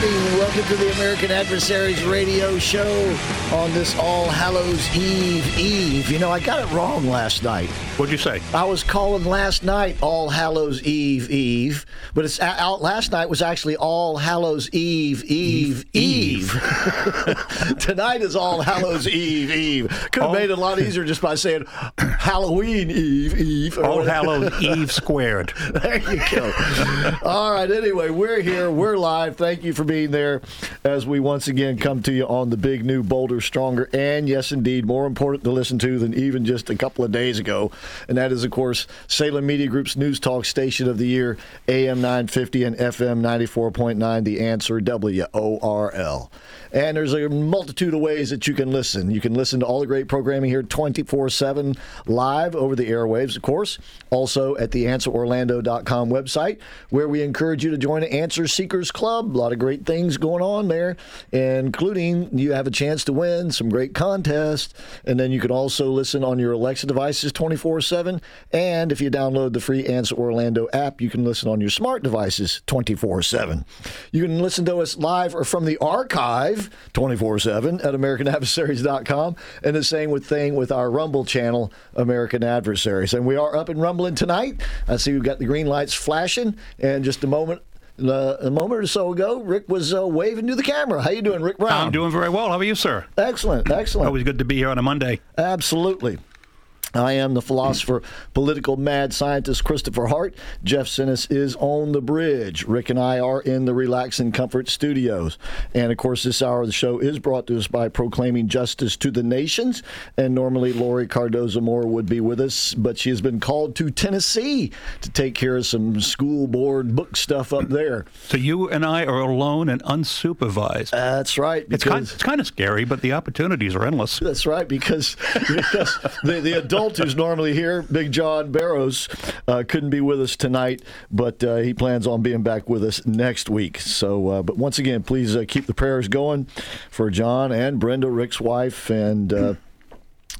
Alrighty, welcome to the American Adversaries Radio Show on this All Hallows Eve Eve. You know, I got it wrong last night. What'd you say? I was calling last night All Hallows Eve Eve, but it's uh, out last night was actually All Hallows Eve Eve Eve. Tonight is All Hallows Eve Eve. Could have made it a lot easier just by saying Halloween Eve Eve. or All. Hallows Eve squared. There you go. All right. Anyway, we're here. We're live. Thank you for being there as we once again come to you on the big new Bolder Stronger and yes, indeed, more important to listen to than even just a couple of days ago. And that is, of course, Salem Media Group's News Talk Station of the Year, AM 950 and FM 94.9, The Answer, WORL. And there's a multitude of ways that you can listen. You can listen to all the great programming here 24 7 live over the airwaves, of course. Also at the AnswerOrlando.com website, where we encourage you to join the Answer Seekers Club. A lot of great things going on there, including you have a chance to win some great contests. And then you can also listen on your Alexa devices 24 7. And if you download the free Answer Orlando app, you can listen on your smart devices 24 7. You can listen to us live or from the archive 24 7 at AmericanAdversaries.com. And the same with thing with our Rumble channel, American Adversaries. And we are up and rumbling tonight. I see we've got the green lights flashing. And just a moment. Uh, a moment or so ago, Rick was uh, waving to the camera. How you doing, Rick Brown? I'm doing very well. How are you, sir? excellent, excellent. Always good to be here on a Monday. Absolutely. I am the philosopher, political mad scientist Christopher Hart. Jeff Sinnis is on the bridge. Rick and I are in the Relax and Comfort studios. And of course, this hour of the show is brought to us by Proclaiming Justice to the Nations. And normally Laurie Cardoza Moore would be with us, but she has been called to Tennessee to take care of some school board book stuff up there. So you and I are alone and unsupervised. That's right. it's kind, it's kind of scary, but the opportunities are endless. That's right, because, because the, the adult Who's normally here. Big John Barrows uh, couldn't be with us tonight, but uh, he plans on being back with us next week. So, uh, but once again, please uh, keep the prayers going for John and Brenda, Rick's wife, and.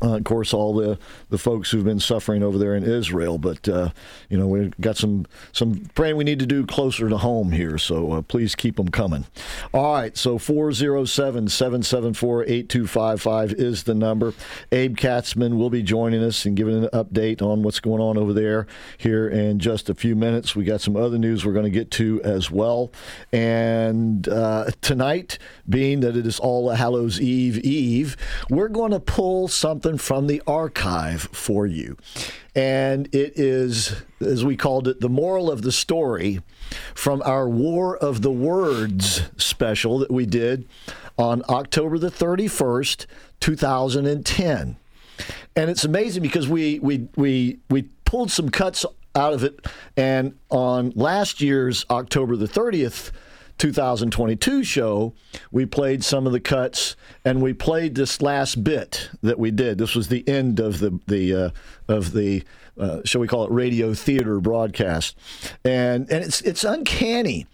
Uh, of course, all the, the folks who've been suffering over there in Israel, but uh, you know we've got some some praying we need to do closer to home here. So uh, please keep them coming. All right, so 407-774-8255 is the number. Abe Katzman will be joining us and giving an update on what's going on over there here in just a few minutes. We got some other news we're going to get to as well, and uh, tonight, being that it is All Hallows Eve Eve, we're going to pull something from the archive for you. And it is, as we called it, the moral of the story from our War of the Words special that we did on October the 31st, 2010. And it's amazing because we, we, we, we pulled some cuts out of it. And on last year's October the 30th, 2022 show, we played some of the cuts, and we played this last bit that we did. This was the end of the the uh, of the uh, shall we call it radio theater broadcast, and and it's it's uncanny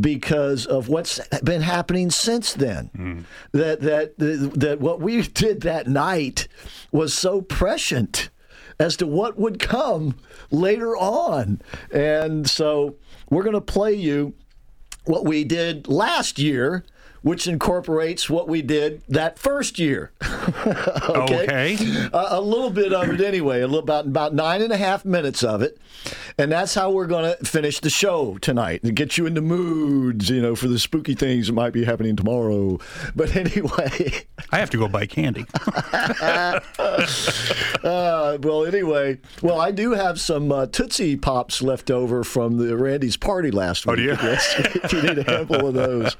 because of what's been happening since then. That that that what we did that night was so prescient as to what would come later on, and so we're going to play you what we did last year, which incorporates what we did that first year. okay. Okay. A, a little bit of it anyway, a little about about nine and a half minutes of it, and that's how we're going to finish the show tonight and get you into moods, you know, for the spooky things that might be happening tomorrow. But anyway, I have to go buy candy. uh, well, anyway, well, I do have some uh, Tootsie Pops left over from the Randy's party last week. Oh, do you? Yes, if you need a handful of those.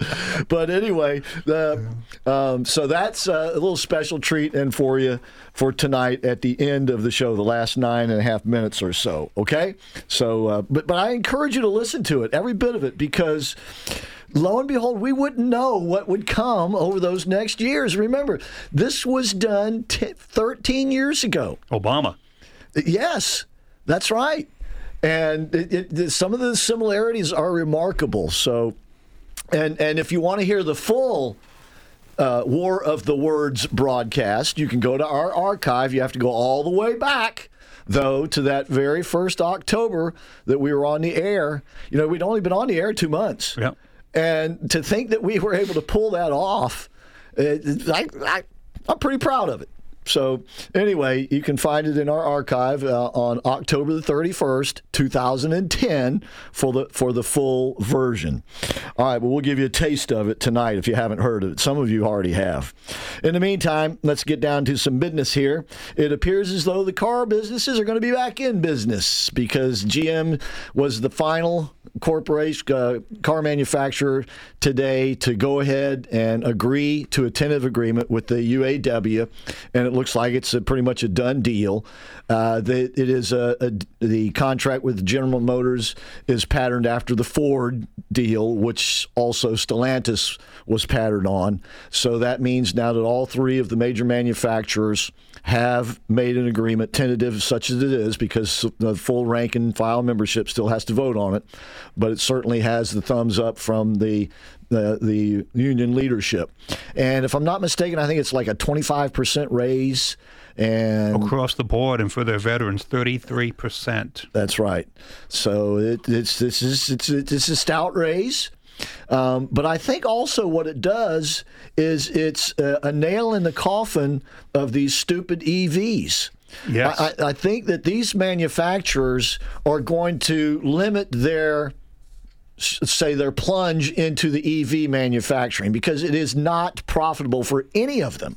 But anyway, the, um, so that's uh, a little special treat and for you for tonight at the end of the show, the last nine and a half minutes or so. Okay, so uh, but but I encourage you to listen to it, every bit of it, because lo and behold, we wouldn't know what would come over those next years. Remember, this was done t- 13 years ago. Obama. Yes, that's right. And it, it, some of the similarities are remarkable. So, and and if you want to hear the full uh, War of the Words broadcast, you can go to our archive. You have to go all the way back, though, to that very first October that we were on the air. You know, we'd only been on the air two months. Yep. And to think that we were able to pull that off, it, I, I, I'm pretty proud of it. So, anyway, you can find it in our archive uh, on October the 31st, 2010, for the for the full version. All right, well, we'll give you a taste of it tonight if you haven't heard of it. Some of you already have. In the meantime, let's get down to some business here. It appears as though the car businesses are going to be back in business because GM was the final corporation uh, car manufacturer today to go ahead and agree to a tentative agreement with the UAW, and it looks like it's a, pretty much a done deal. Uh, the, it is a, a, the contract with General Motors is patterned after the Ford deal, which also Stellantis was patterned on. So that means now that all three of the major manufacturers have made an agreement, tentative such as it is, because the full rank and file membership still has to vote on it, but it certainly has the thumbs up from the the, the union leadership. And if I'm not mistaken, I think it's like a 25% raise. And Across the board, and for their veterans, 33%. that's right. So it, it's this is it's it's a stout raise. Um, but I think also what it does is it's a, a nail in the coffin of these stupid EVs. Yes. I, I- I think that these manufacturers are going to limit their say their plunge into the EV manufacturing because it is not profitable for any of them.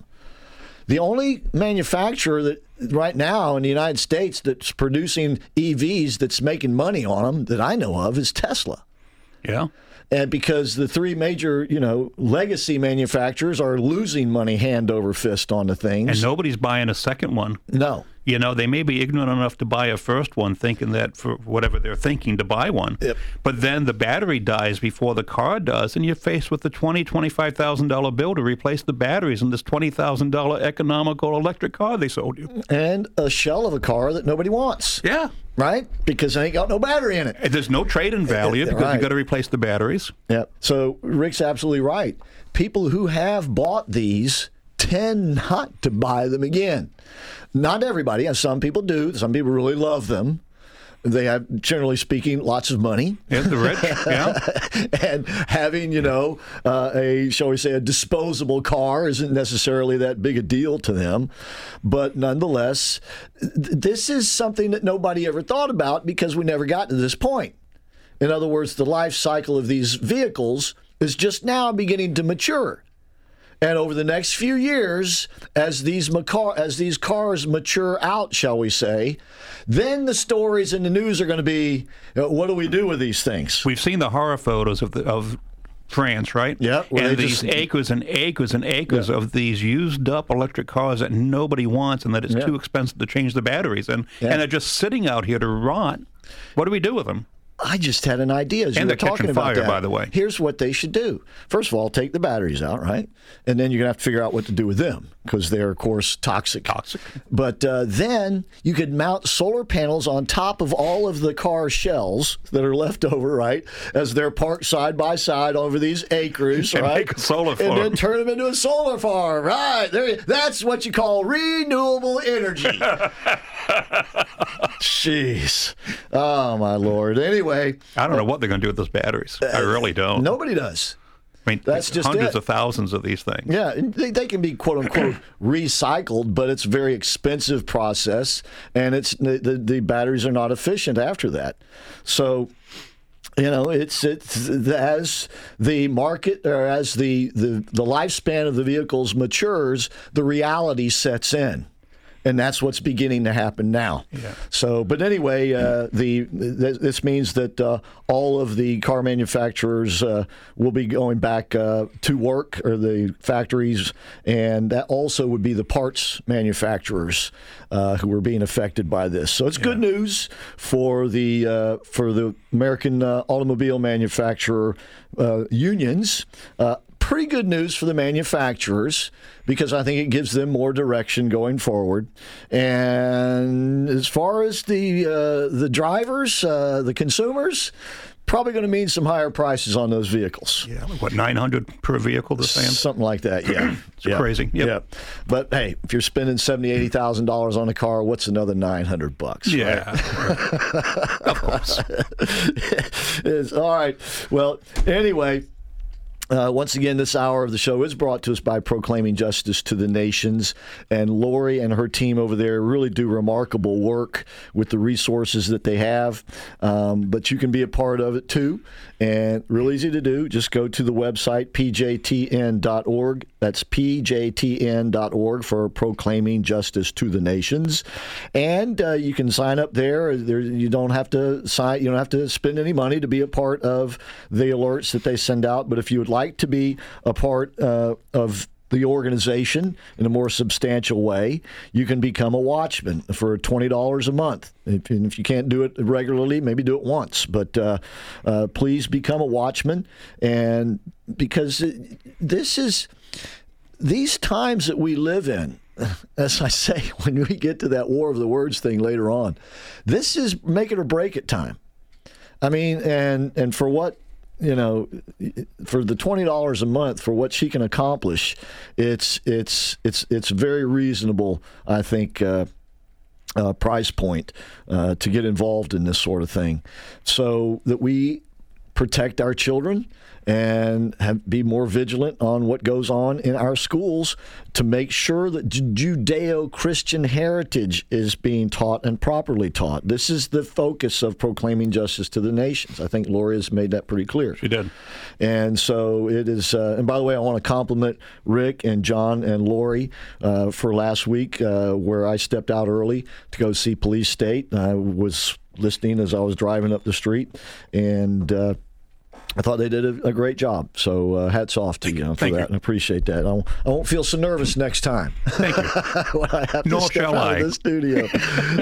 The only manufacturer that right now in the United States that's producing EVs that's making money on them that I know of is Tesla. Yeah. And because the three major, you know, legacy manufacturers are losing money hand over fist on the things. And nobody's buying a second one. no. You know, they may be ignorant enough to buy a first one, thinking that for whatever they're thinking to buy one. Yep. But then the battery dies before the car does, and you're faced with a twenty, twenty-five thousand dollar bill to replace the batteries in this twenty thousand dollar economical electric car they sold you. And a shell of a car that nobody wants, Yeah. Right? Because it ain't got no battery in it. There's no trade-in value because Right. you've got to replace the batteries. Yeah. So Rick's absolutely right. People who have bought these tend not to buy them again. Not everybody, and some people do. Some people really love them. They have, generally speaking, lots of money. Yeah, the rich. Yeah. and having, you know, uh, a, shall we say, a disposable car isn't necessarily that big a deal to them. But nonetheless, th- this is something that nobody ever thought about because we never got to this point. In other words, the life cycle of these vehicles is just now beginning to mature. And over the next few years, as these macar- as these cars mature out, shall we say, then the stories in the news are going to be, uh, what do we do with these things? We've seen the horror photos of the of France, right? Yeah, And these just- acres and acres and acres of these used up electric cars that nobody wants and that it's Yeah. too expensive to change the batteries and Yeah. and they're just sitting out here to rot. What do we do with them? I just had an idea as you And were they're talking about fire, that. by the way. Here's what they should do. First of all, take the batteries out, right? And then you're going to have to figure out what to do with them because they're, of course, toxic. Toxic. But uh, then you could mount solar panels on top of all of the car shells that are left over, right? As they're parked side by side over these acres, And right? make a solar And farm. then turn them into a solar farm, right? There, you- that's what you call renewable energy. Jeez. Oh, my Lord. Anyway, I don't know what they're going to do with those batteries. I uh, really don't. nobody does. I mean, That's just hundreds it. of thousands of these things. Yeah, they, they can be quote unquote recycled, but it's a very expensive process, and it's the, the, the batteries are not efficient after that. So, you know, it's it's as the market or as the the, the lifespan of the vehicles matures, the reality sets in. And that's what's beginning to happen now. So, but anyway, uh, the th- this means that uh, all of the car manufacturers uh, will be going back uh, to work, or the factories, and that also would be the parts manufacturers uh, who are being affected by this. So it's good news for the uh, for the American uh, automobile manufacturer uh, unions. Pretty good news for the manufacturers because I think it gives them more direction going forward. And as far as the uh, the drivers, uh, the consumers, probably going to mean some higher prices on those vehicles. Yeah, what nine hundred per vehicle? The same. Something like that, yeah. It's crazy. Yep. Yeah. But hey, if you're spending seventy, eighty thousand dollars on a car, what's another nine hundred bucks? right? Yeah, of course. All right. Well, anyway. Uh, once again, this hour of the show is brought to us by Proclaiming Justice to the Nations. And Laurie and her team over there really do remarkable work with the resources that they have. Um, but you can be a part of it too. And real easy to do. Just go to the website, pjtn.org. That's pjtn.org for Proclaiming Justice to the Nations. And uh, you can sign up there. there. You don't have to sign. You don't have to spend any money to be a part of the alerts that they send out. But if you would like to be a part uh, of the organization in a more substantial way, you can become a watchman for twenty dollars a month. If, if you can't do it regularly, maybe do it once. But uh, uh, please become a watchman, and because this is these times that we live in, as I say, when we get to that war of the words thing later on, this is make it or break it time. I mean, and and for what you know, for the twenty dollars a month for what she can accomplish, it's it's it's it's very reasonable. I think. Uh, uh, price point uh, to get involved in this sort of thing, so that we protect our children and have, be more vigilant on what goes on in our schools to make sure that Judeo Christian heritage is being taught and properly taught. This is the focus of proclaiming justice to the nations. I think Laurie has made that pretty clear. She did. And so it is. Uh, and by the way, I want to compliment Rick and John and Laurie uh, for last week, uh, where I stepped out early to go see Police State. I was listening as I was driving up the street, and uh, I thought they did a, a great job. So uh, hats off to you for Thank that, you. and appreciate that. I won't, I won't feel so nervous next time. Thank you. when I have Nor to step shall out I. of the studio.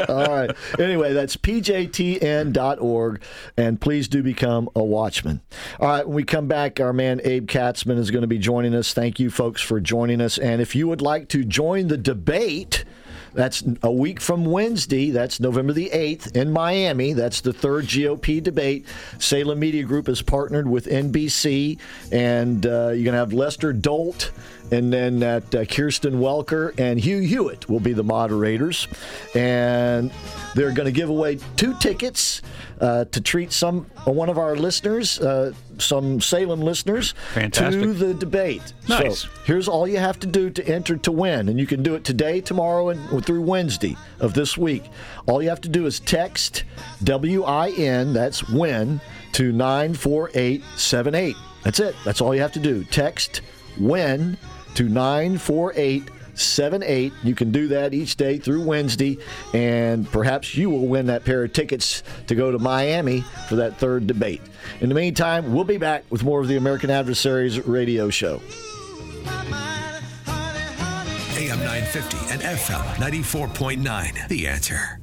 All right. Anyway, that's pjtn.org, and please do become a watchman. All right. When we come back, our man Abe Katzman is going to be joining us. Thank you, folks, for joining us. And if you would like to join the debate. That's a week from Wednesday. That's November the 8th in Miami. That's the third GOP debate. Salem Media Group has partnered with NBC, and uh, you're going to have Lester Holt and then that uh, Kristen Welker and Hugh Hewitt will be the moderators, and they're going to give away two tickets uh, to treat some uh, one of our listeners, uh, some Salem listeners, Fantastic. to the debate. Nice. So here's all you have to do to enter to win, and you can do it today, tomorrow, and through Wednesday of this week. All you have to do is text WIN, that's win, to 94878. That's it. That's all you have to do. Text win to 94878. You can do that each day through Wednesday, and perhaps you will win that pair of tickets to go to Miami for that third debate. In the meantime, we'll be back with more of the American Adversaries radio show. AM 950 and FM 94.9. The answer.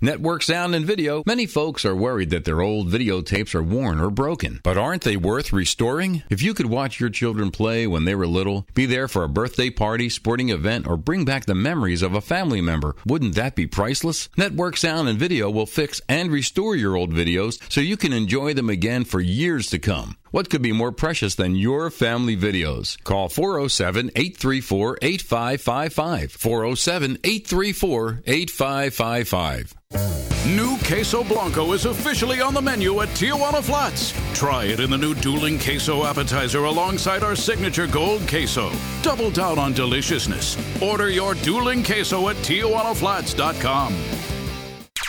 Network sound and video. Many folks are worried that their old videotapes are worn or broken. But aren't they worth restoring? If you could watch your children play when they were little, be there for a birthday party, sporting event, or bring back the memories of a family member, wouldn't that be priceless? Network sound and video will fix and restore your old videos so you can enjoy them again for years to come. What could be more precious than your family videos? Call 407 834 8555. 407 834 8555. New Queso Blanco is officially on the menu at Tijuana Flats. Try it in the new dueling queso appetizer alongside our signature gold queso. Double down on deliciousness. Order your dueling queso at TijuanaFlats.com.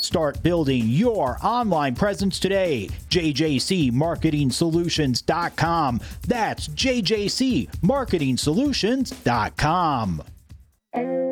Start building your online presence today. JJCMarketingSolutions.com. That's JJCMarketingSolutions.com.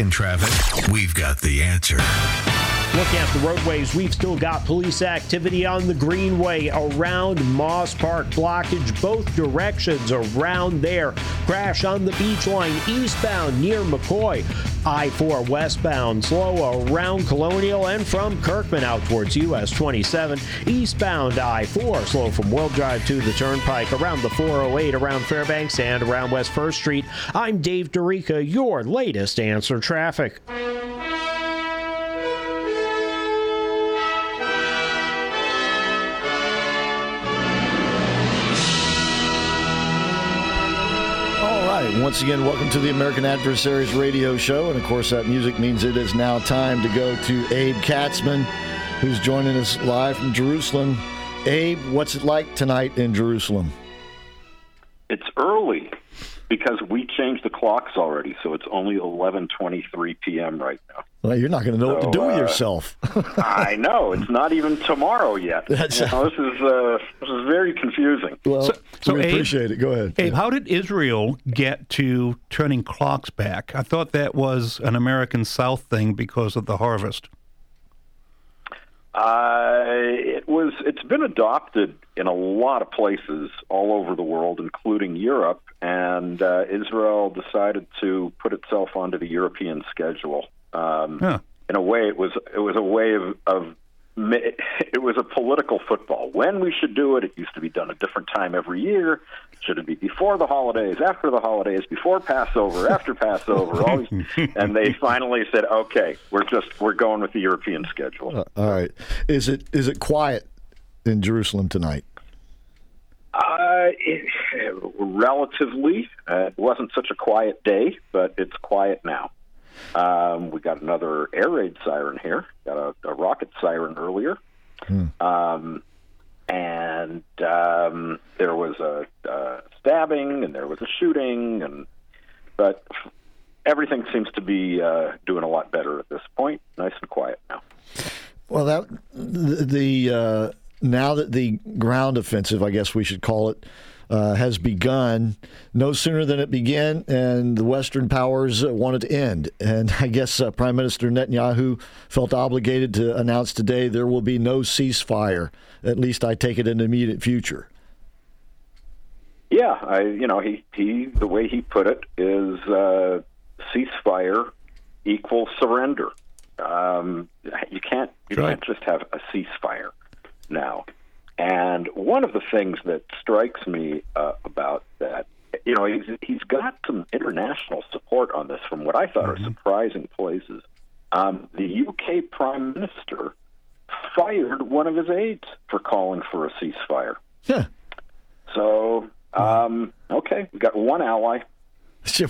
In traffic? We've got the answer. Looking at the roadways, we've still got police activity on the Greenway around Moss Park. Blockage both directions around there. Crash on the beach line eastbound near McCoy. I 4 westbound, slow around Colonial and from Kirkman out towards US 27. Eastbound I 4, slow from World Drive to the Turnpike around the 408 around Fairbanks and around West 1st Street. I'm Dave Dorica, your latest answer traffic. Once again, welcome to the American Adversaries Radio Show. And of course, that music means it is now time to go to Abe Katzman, who's joining us live from Jerusalem. Abe, what's it like tonight in Jerusalem? It's early because we changed the clocks already, so it's only 11:23 p.m. right now. Well, you're not going to know what to So, do with uh, yourself. I know it's not even tomorrow yet. That's- You know, this is uh, this is very confusing. well, so we Abe- appreciate it. Go ahead. Abe, how did Israel get to turning clocks back? I thought that was an American South thing because of the harvest. Uh, it was. It's been adopted in a lot of places all over the world, including Europe. And uh, Israel decided to put itself onto the European schedule. Um, Huh. In a way, it was it was a way of, of it was a political football. When we should do it, it used to be done a different time every year. Should it be before the holidays, after the holidays, before Passover, after Passover? All these, and they finally said, "Okay, we're just we're going with the European schedule." Uh, all right. Is it is it quiet in Jerusalem tonight? Uh, it, relatively, uh, it wasn't such a quiet day, but it's quiet now. Um, we got another air raid siren here. Got a, a rocket siren earlier, um, and um, there was a, uh stabbing, and there was a shooting, and but everything seems to be uh, doing a lot better at this point. Nice and quiet now. Well, that the, the uh, now that the ground offensive, I guess we should call it, uh, has begun. No sooner than it began, and the Western powers uh, wanted to end. And I guess uh, Prime Minister Netanyahu felt obligated to announce today there will be no ceasefire. At least I take it in the immediate future. Yeah, I you know he he the way he put it is uh, ceasefire equals surrender. Um, you can't you Right. can't just have a ceasefire now. And one of the things that strikes me uh, about that, you know, he's he's got some international support on this from what I thought are surprising places. Um, the UK Prime Minister fired one of his aides for calling for a ceasefire. Yeah. So, um, okay, we got one ally.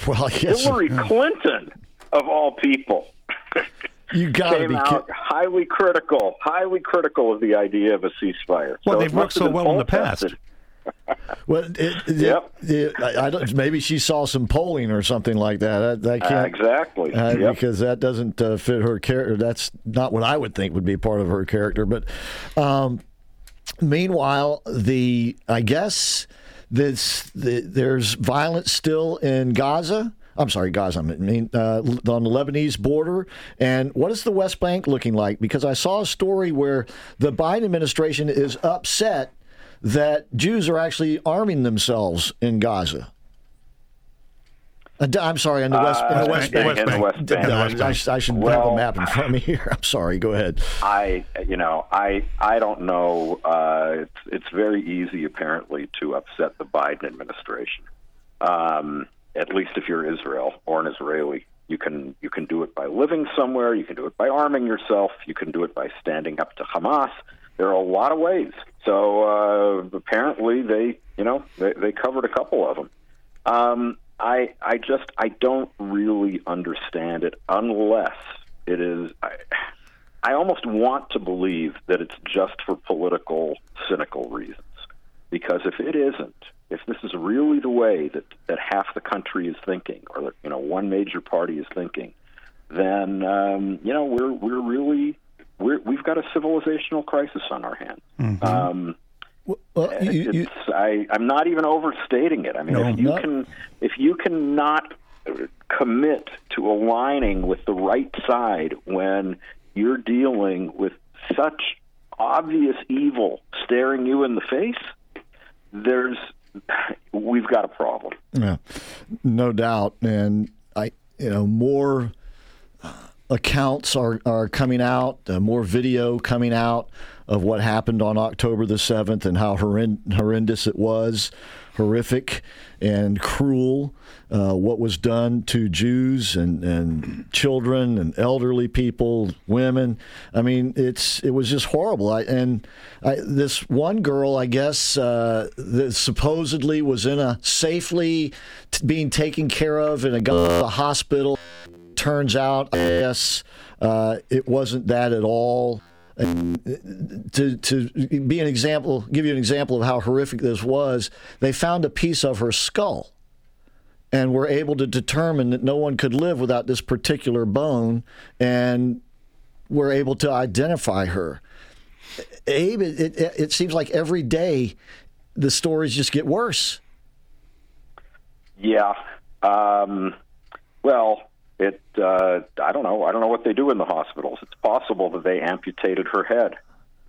Well, Hillary Clinton, of all people, you got to be out kidding. highly critical, highly critical of the idea of a ceasefire. Well, So they've worked so well in the past. Well, it, Yep. it- I, I don't. Maybe she saw some polling or something like that. That, that Uh, can't exactly. uh, Yep. because that doesn't uh, fit her character. That's not what I would think would be part of her character. But um, meanwhile, the I guess this the, there's violence still in Gaza. I'm sorry, Gaza. I mean, uh, on the Lebanese border. And what is the West Bank looking like? Because I saw a story where the Biden administration is upset that Jews are actually arming themselves in Gaza. D- I'm sorry, in the West, in the West in Bank. the West Bank. d- I, sh- I should have a map in front of me here. I'm sorry. Go ahead. I, you know, I, I don't know. Uh, it's, it's very easy, apparently, to upset the Biden administration. Um, at least if you're Israel or an Israeli, you can, you can do it by living somewhere. You can do it by arming yourself. You can do it by standing up to Hamas. There are a lot of ways. So uh, apparently, they, you know, they, they covered a couple of them. Um, I I just I don't really understand it unless it is. I, I almost want to believe that it's just for political cynical reasons, because if it isn't, if this is really the way that that half the country is thinking, or that you know one major party is thinking, then um, you know we're we're really we're, we've got a civilizational crisis on our hands. Um, Well, you, you, I, I'm not even overstating it. I mean, No, if you no. can, if you cannot commit to aligning with the right side when you're dealing with such obvious evil staring you in the face, there's we've got a problem. Yeah, no doubt. And I, you know, more accounts are, are coming out, uh, more video coming out of what happened on October the 7th and how horrend- horrendous it was, horrific and cruel. Uh, what was done to Jews and, and children and elderly people, women. I mean, it's it was just horrible. I, and I, this one girl, I guess, uh, that supposedly was in a safely t- being taken care of in a, a hospital. Turns out, I guess, uh, it wasn't that at all. And to to be an example, give you an example of how horrific this was. They found a piece of her skull and were able to determine that no one could live without this particular bone and were able to identify her. Abe, it, it, it seems like every day the stories just get worse. Yeah. Um, well, it. Uh, I don't know. I don't know what they do in the hospitals. It's possible that they amputated her head.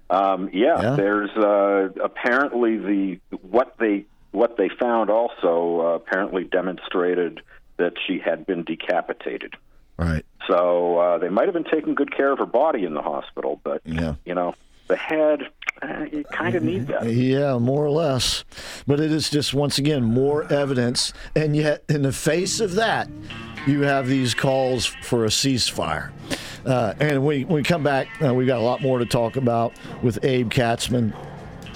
Um, yeah, Yeah. There's uh, apparently the what they what they found also uh, apparently demonstrated that she had been decapitated. Right. So uh, they might have been taking good care of her body in the hospital, but Yeah. you know, the head, uh, you kind of need that. Yeah, more or less. But it is just, once again, more evidence. And yet, in the face of that, you have these calls for a ceasefire. Uh, and we, when we come back, uh, we've got a lot more to talk about with Abe Katzman.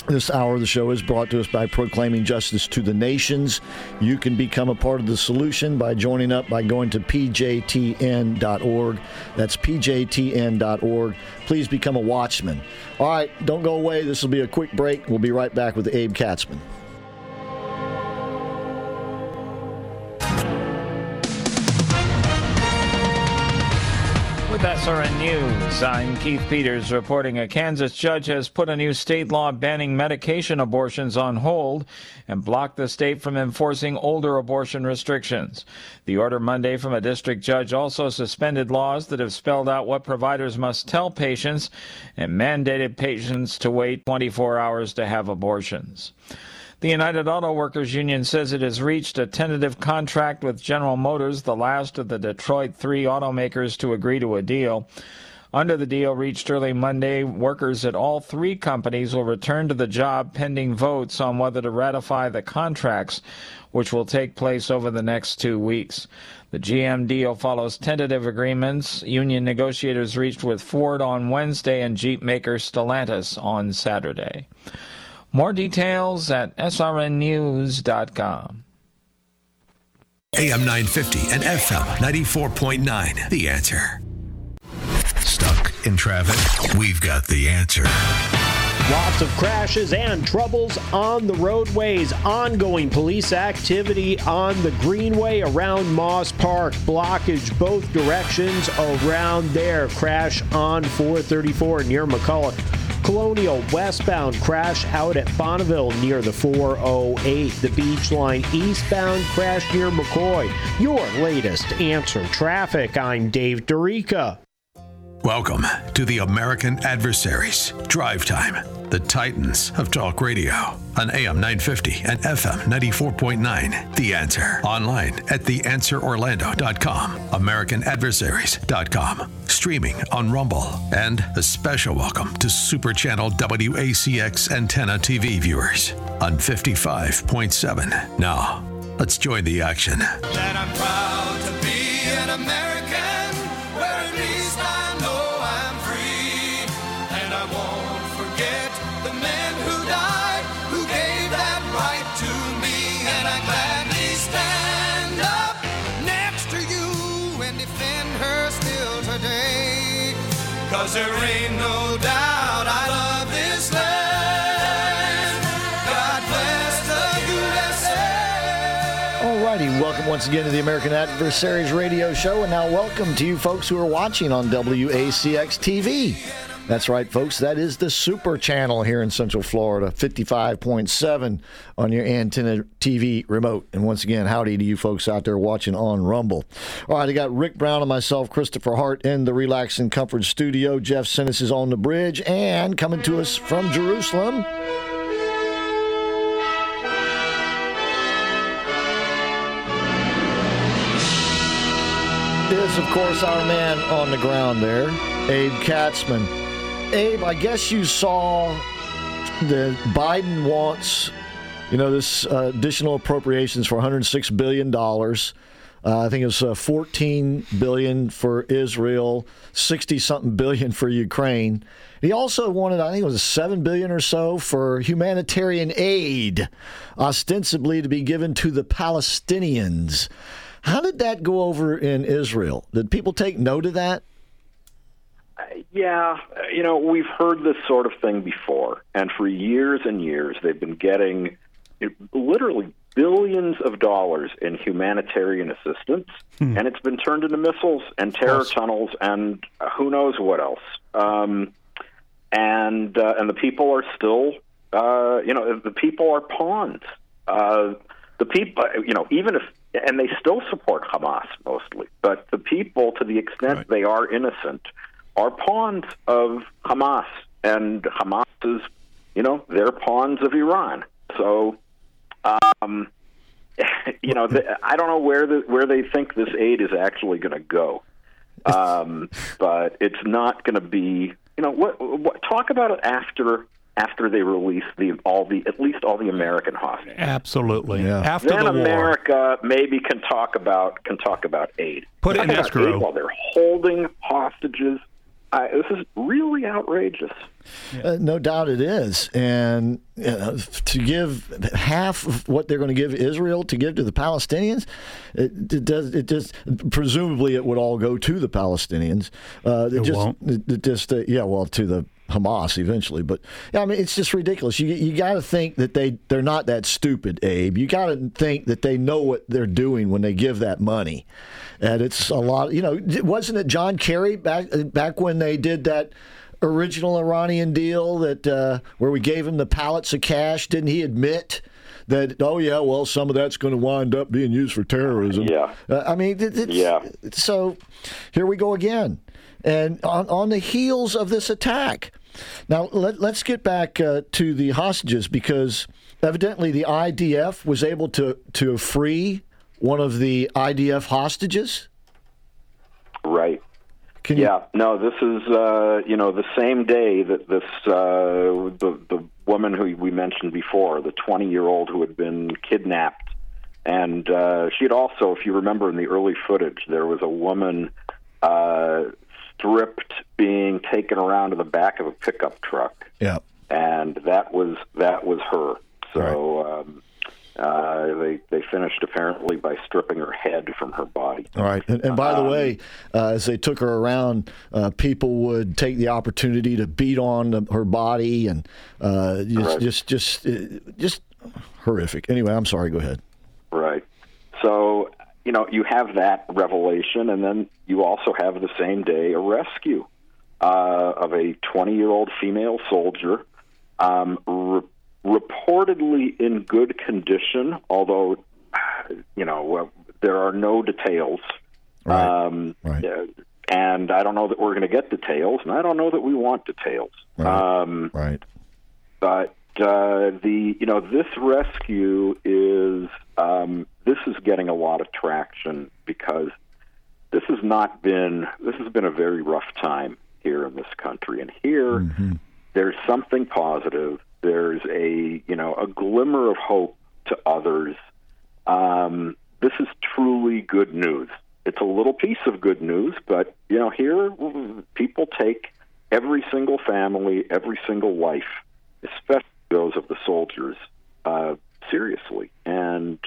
This hour of the show is brought to us by Proclaiming Justice to the Nations. You can become a part of the solution by joining up by going to pjtn.org. That's pjtn.org. Please become a watchman. All right, don't go away. This will be a quick break. We'll be right back with Abe Katzman. With SRN News, I'm Keith Peters reporting a Kansas judge has put a new state law banning medication abortions on hold and blocked the state from enforcing older abortion restrictions. The order Monday from a district judge also suspended laws that have spelled out what providers must tell patients and mandated patients to wait 24 hours to have abortions. The United Auto Workers Union says it has reached a tentative contract with General Motors, the last of the Detroit three automakers to agree to a deal. Under the deal reached early Monday, workers at all three companies will return to the job pending votes on whether to ratify the contracts, which will take place over the next two weeks. The GM deal follows tentative agreements union negotiators reached with Ford on Wednesday and Jeep maker Stellantis on Saturday. More details at srnnews.com. AM 950 and FM 94.9. The answer. Stuck in traffic? We've got the answer. Lots of crashes and troubles on the roadways. Ongoing police activity on the Greenway around Moss Park. Blockage both directions around there. Crash on 434 near McCulloch. Colonial westbound crash out at Bonneville near the 408. The beach line eastbound crash near McCoy. Your latest answer traffic. I'm Dave Dorica. Welcome to the American Adversaries Drive Time, the Titans of Talk Radio on AM 950 and FM 94.9. The Answer online at theanswerorlando.com, americanadversaries.com, streaming on Rumble, and a special welcome to Super Channel WACX antenna TV viewers on 55.7. Now, let's join the action. Cause there ain't no doubt I love this land. God bless the USA. Alrighty, welcome once again to the American Adversaries Radio Show, and now welcome to you folks who are watching on WACX TV. That's right, folks. That is the Super Channel here in Central Florida, 55.7 on your antenna TV remote. And once again, howdy to you folks out there watching on Rumble. All right, I got Rick Brown and myself, Christopher Hart, in the Relax and Comfort studio. Jeff Sinnis is on the bridge, and coming to us from Jerusalem. is, of course, our man on the ground there, Abe Katzman. Abe, I guess you saw that Biden wants, you know, this uh, additional appropriations for 106 billion dollars. Uh, I think it was uh, 14 billion for Israel, 60 something billion for Ukraine. He also wanted, I think it was 7 billion or so for humanitarian aid, ostensibly to be given to the Palestinians. How did that go over in Israel? Did people take note of that? Yeah, you know, we've heard this sort of thing before, and for years and years they've been getting literally billions of dollars in humanitarian assistance, hmm. and it's been turned into missiles and terror tunnels and who knows what else. Um, and uh, and the people are still, uh, you know, the people are pawns. Uh, the people, you know, even if and they still support Hamas mostly, but the people, to the extent right. they are innocent, are pawns of Hamas, and Hamas is, you know, they're pawns of Iran. So um, you know, the, I don't know where the where they think this aid is actually going to go, um, but it's not going to be. You know, what, what talk about it after after they release the all the at least all the American hostages. Absolutely. Yeah. After then the America war. maybe can talk about can talk about aid. Put it in escrow while they're holding hostages I, this is really outrageous. Uh, no doubt it is. And uh, to give half of what they're going to give Israel to give to the Palestinians, it, it, does. It just presumably it would all go to the Palestinians. Uh, it, it, just, won't. It, just uh, yeah, well, to the Hamas eventually. But yeah, I mean, it's just ridiculous. You you got to think that they they're not that stupid, Abe. You got to think that they know what they're doing when they give that money, and it's a lot. You know, wasn't it John Kerry back back when they did that? Original Iranian deal that uh, where we gave him the pallets of cash. Didn't he admit that oh yeah well some of that's going to wind up being used for terrorism yeah uh, i mean yeah so here we go again and on, on the heels of this attack. Now, let, us get back uh, to the hostages because evidently the IDF was able to, to free one of the IDF hostages. Right. Can yeah. You... No, this is uh, you know the same day that this uh, the the woman who we mentioned before, the 20 year old who had been kidnapped, and uh, she had also, if you remember in the early footage, there was a woman uh, stripped being taken around to the back of a pickup truck. Yeah. And that was that was her. So right. um, uh, they they finished apparently by stripping her head from her body. All right, and, and by um, the way, uh, as they took her around, uh, people would take the opportunity to beat on the, her body and uh, just, right. just just uh, just horrific. Anyway, I'm sorry. Go ahead. Right. So you know, you have that revelation, and then you also have the same day a rescue uh, of a 20 year old female soldier, um, re- reportedly in good condition, although, you know, there are no details. Right. Um, right. Uh, and I don't know that we're going to get details, and I don't know that we want details. Right. Um, right. But uh, the you know this rescue is um, this is getting a lot of traction because this has not been this has been a very rough time here in this country, and here mm-hmm. there's something positive. There's a you know a glimmer of hope to others. Um, this is truly good news. It's a little piece of good news, but you know here people take every single family, every single life, especially those of the soldiers uh, seriously. And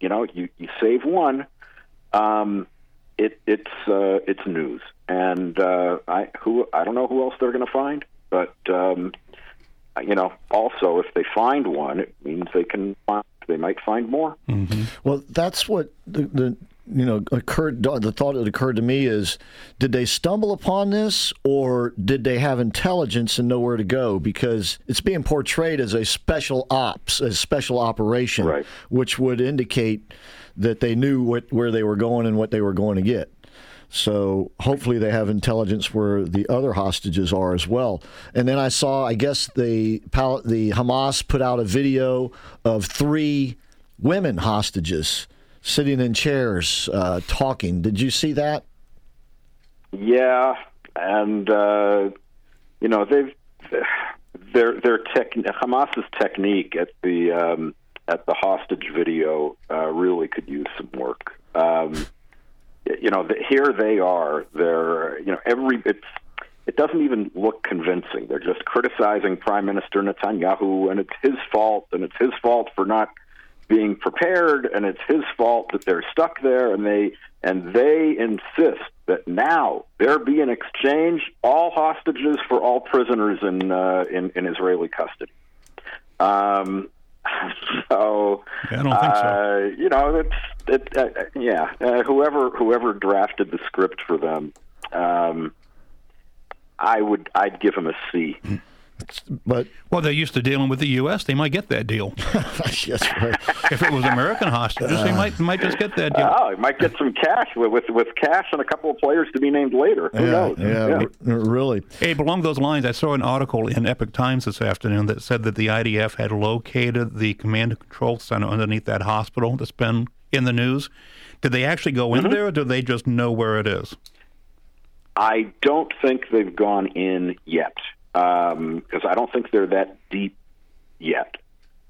you know, you, you save one, um, it, it's uh, it's news. And uh, I who I don't know who else they're going to find, but um, you know, also if they find one, it means they can find, they might find more. Mm-hmm. Well, that's what the, the you know occurred the thought that occurred to me is did they stumble upon this or did they have intelligence and know where to go because it's being portrayed as a special ops a special operation right. which would indicate that they knew what where they were going and what they were going to get so hopefully they have intelligence where the other hostages are as well. And then I saw, I guess the the Hamas put out a video of three women hostages sitting in chairs uh, talking. Did you see that? Yeah, and uh, you know they've their their tech Hamas's technique at the um, at the hostage video uh, really could use some work. Um, you know, the, here they are. They're you know every it's it doesn't even look convincing. They're just criticizing Prime Minister Netanyahu, and it's his fault, and it's his fault for not being prepared, and it's his fault that they're stuck there, and they and they insist that now there be an exchange, all hostages for all prisoners in uh, in, in Israeli custody. Um, so, yeah, I don't think so. uh, you know, it's it, uh, yeah. Uh, whoever whoever drafted the script for them, um, I would I'd give him a C. But well, they're used to dealing with the U.S. They might get that deal. yes, right. If it was American hostages, they uh, might might just get that deal. Oh, he might get some cash with, with with cash and a couple of players to be named later. Who yeah, knows? yeah, r- really. Abe, along those lines, I saw an article in Epoch Times this afternoon that said that the IDF had located the command and control center underneath that hospital that's been in the news. Did they actually go in mm-hmm. there, or do they just know where it is? I don't think they've gone in yet because I don't think they're that deep yet.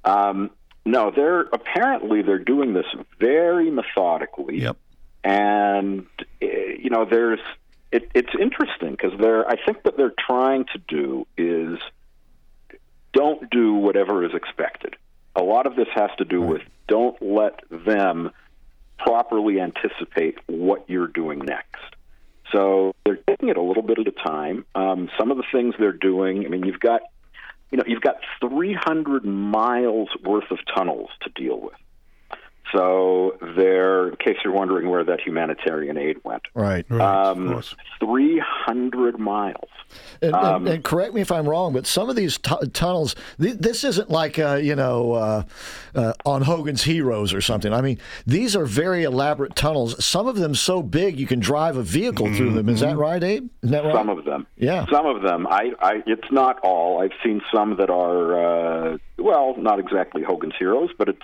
Um, no, they're apparently they're doing this very methodically. Yep. And uh, you know, there's it, it's interesting because they're. I think what they're trying to do is don't do whatever is expected. A lot of this has to do with don't let them properly anticipate what you're doing next. So they're taking it a little bit at a time. Um, some of the things they're doing, I mean, you've got, you know, you've got 300 miles worth of tunnels to deal with. So there, in case you're wondering where that humanitarian aid went, Right. right um, 300 miles. And, Um, and, and correct me if I'm wrong, but some of these tu- tunnels, th- this isn't like uh, you know uh, uh, on Hogan's Heroes or something. I mean, these are very elaborate tunnels. Some of them so big you can drive a vehicle through them. Is that right, Abe? Is that right? Some of them. Yeah. Some of them. I, I it's not all. I've seen some that are uh, well, not exactly Hogan's Heroes, but it's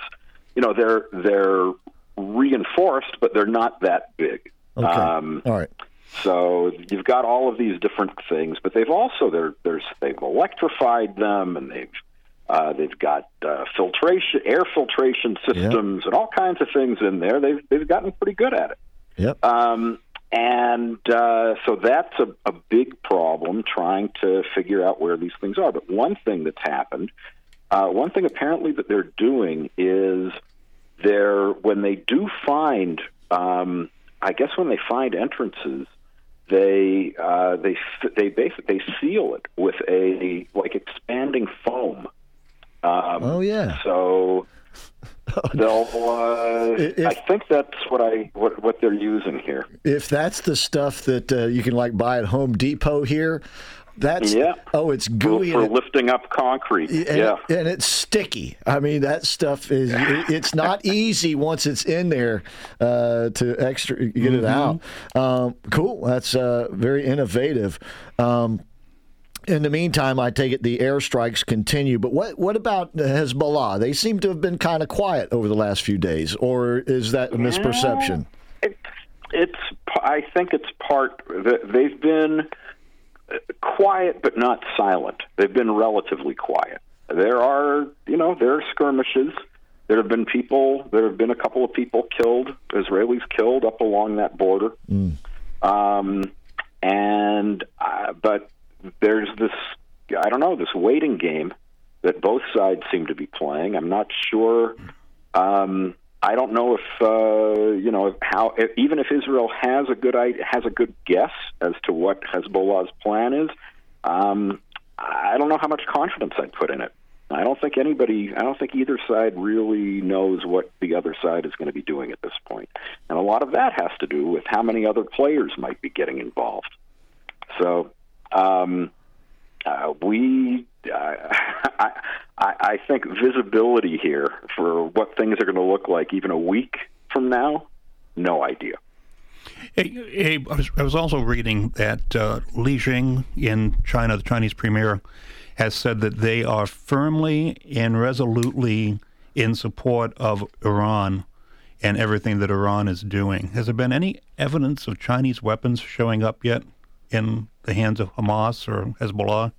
you know they're they're reinforced, but they're not that big. Okay. Um, All right. so you've got all of these different things, but they've also they're, there's they've electrified them, and they've uh, they've got uh, filtration, air filtration systems, and all kinds of things in there. They've they've gotten pretty good at it. Yep. Um, and uh, so that's a, a big problem trying to figure out where these things are. But one thing that's happened, uh, one thing apparently that they're doing is they're when they do find, um, I guess when they find entrances, they uh, they they basically they seal it with a like expanding foam. Um, Oh yeah. so they'll. Uh, If- I think that's what I what what they're using here. If that's the stuff that uh, you can like buy at Home Depot here, that's Yeah. oh, it's gooey for lifting up concrete. and, yeah. and it's sticky. I mean, that stuff is it, it's not easy once it's in there uh, to extra get it out. Um, cool. That's uh, very innovative. Um, in the meantime, I take it the airstrikes continue. But what what about Hezbollah? They seem to have been kind of quiet over the last few days, or is that a misperception? It's it's. I think it's part. They've been quiet, but not silent. They've been relatively quiet. There are, you know, there are skirmishes. There have been people. There have been a couple of people killed, Israelis killed up along that border. Um, and uh, but there's this. I don't know this waiting game that both sides seem to be playing. I'm not sure. Um, I don't know if uh, you know how even if Israel has a good has a good guess as to what Hezbollah's plan is. Um, I don't know how much confidence I'd put in it. I don't think anybody. I don't think either side really knows what the other side is going to be doing at this point. and a lot of that has to do with how many other players might be getting involved. So um, uh, we, I, I, I think visibility here for what things are going to look like even a week from now, no idea. Hey, hey, I, was, I was also reading that uh, Li Qiang in China, the Chinese premier, has said that they are firmly and resolutely in support of Iran and everything that Iran is doing. Has there been any evidence of Chinese weapons showing up yet in the hands of Hamas or Hezbollah?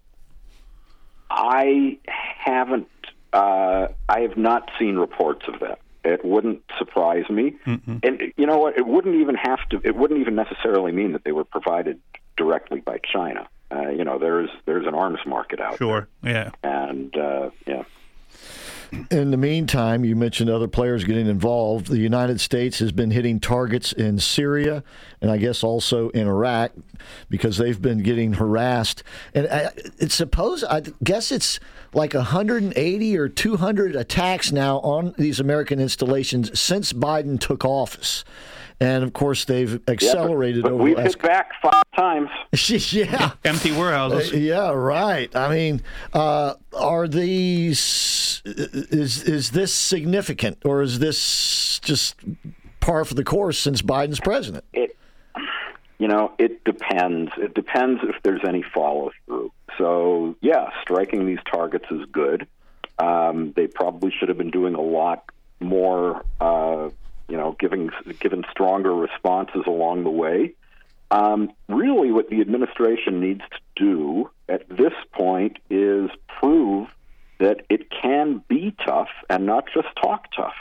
I haven't. Uh, I have not seen reports of that. It wouldn't surprise me, Mm-mm. and you know what? It wouldn't even have to. It wouldn't even necessarily mean that they were provided directly by China. Uh, you know, there's there's an arms market out there. Sure. Yeah. and uh, yeah. In the meantime, you mentioned other players getting involved. The United States has been hitting targets in Syria and I guess also in Iraq because they've been getting harassed. And I, it's supposed, I guess it's like 180 or 200 attacks now on these American installations since Biden took office. And of course, they've accelerated yeah, but, but over we've the last hit back five times. yeah. Empty warehouses. Uh, yeah, right. I mean, uh, are these is is this significant or is this just par for the course since Biden's president? It, you know, it depends. It depends if there's any follow through. So, yeah, striking these targets is good. Um, they probably should have been doing a lot more. Uh, you know, giving given stronger responses along the way. Um, really, what the administration needs to do at this point is prove that it can be tough and not just talk tough.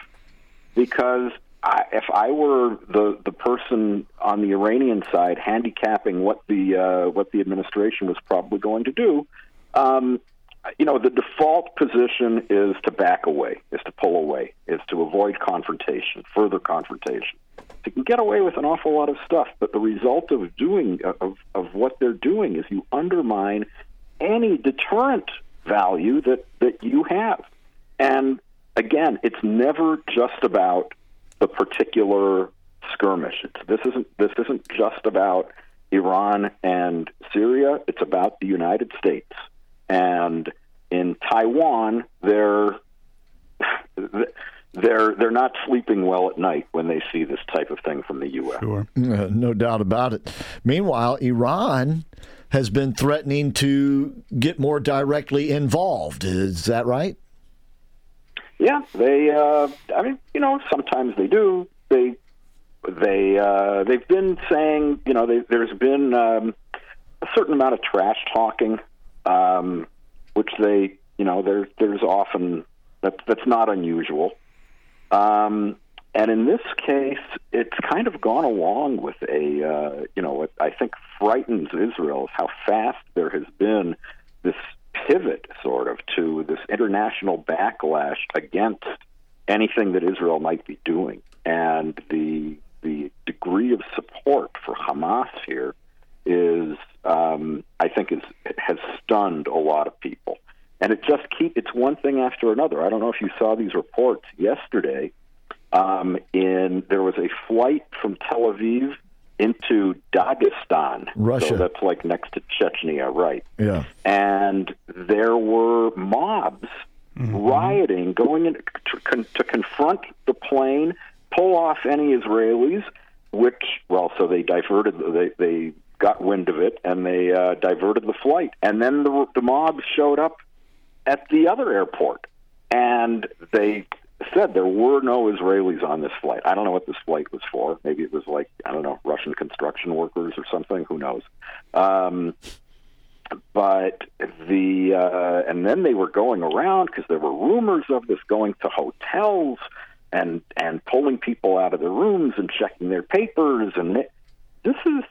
Because I, if I were the the person on the Iranian side handicapping what the uh, what the administration was probably going to do, um, you know, the default position is to back away, is to pull away, is to avoid confrontation, further confrontation. You can get away with an awful lot of stuff, but the result of doing of of what they're doing is you undermine any deterrent value that that you have. And again, it's never just about the particular skirmish. It's, this isn't this isn't just about Iran and Syria. It's about the United States. And in Taiwan, they're they're they're not sleeping well at night when they see this type of thing from the U.S. Sure, uh, no doubt about it. Meanwhile, Iran has been threatening to get more directly involved. Is that right? Yeah, they. Uh, I mean, you know, sometimes they do. They they uh, they've been saying, you know, they, there's been um, a certain amount of trash talking, um, which they, you know, there's there's often that's that's not unusual. Um, and in this case, it's kind of gone along with a, uh, you know, what I think frightens Israel is how fast there has been this pivot, sort of, to this international backlash against anything that Israel might be doing, and the the degree of support for Hamas here is, um, I think, is has stunned a lot of people, and it just keep it's one thing after another. I don't know if you saw these reports yesterday. Um, in there was a flight from Tel Aviv into Dagestan, Russia. So that's like next to Chechnya, right? Yeah. And there were mobs rioting, going in to, con- to confront the plane, pull off any Israelis. Which, well, so they diverted. They they got wind of it and they uh, diverted the flight. And then the the mobs showed up at the other airport, and they said there were no Israelis on this flight. I don't know what this flight was for. Maybe it was like I don't know Russian construction workers or something. Who knows? Um, but the uh, and then they were going around because there were rumors of this going to hotels and and pulling people out of their rooms and checking their papers and it, this is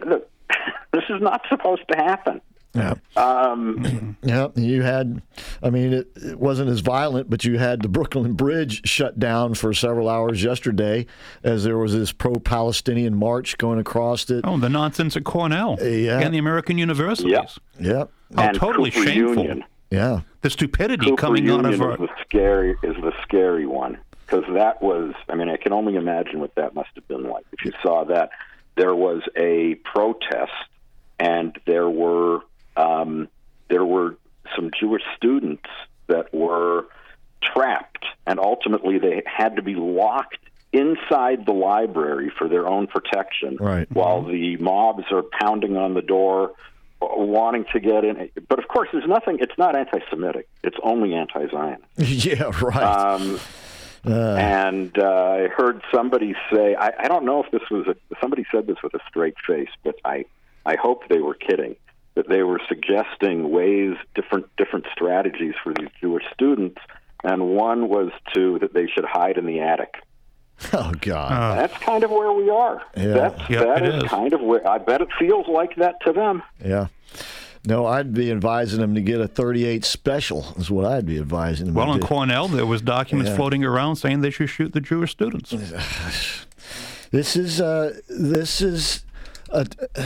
this is not supposed to happen. Yeah. Um, yeah, you had, I mean, it, it, wasn't as violent, but you had the Brooklyn Bridge shut down for several hours yesterday as there was this pro Palestinian march going across it. Oh, the nonsense at Cornell yeah. and the American universities. Yep. Yep. How and totally Cooper shameful. Union. Yeah. The stupidity Cooper coming Union out of our. is the scary is the scary one because that was. I mean, I can only imagine what that must have been like. If you saw that, there was a protest, and there were um, there were some Jewish students that were trapped, and ultimately they had to be locked inside the library for their own protection, right. while the mobs are pounding on the door, wanting to get in. But of course, there's nothing. It's not anti-Semitic. It's only anti-Zionist. yeah, right. Um, Uh. and uh, I heard somebody say, I, I don't know if this was a, somebody said this with a straight face, but I I hope they were kidding. That they were suggesting ways, different different strategies for these Jewish students, and one was to that they should hide in the attic. Oh God, That's kind of where we are. Yeah. That's Yep, that it is is. kind of where I bet it feels like that to them. yeah. No, I'd be advising them to get a 38 special. Is what I'd be advising them. Well, to in do. Cornell, there was documents Yeah. floating around saying they should shoot the Jewish students. This is uh, this is. A,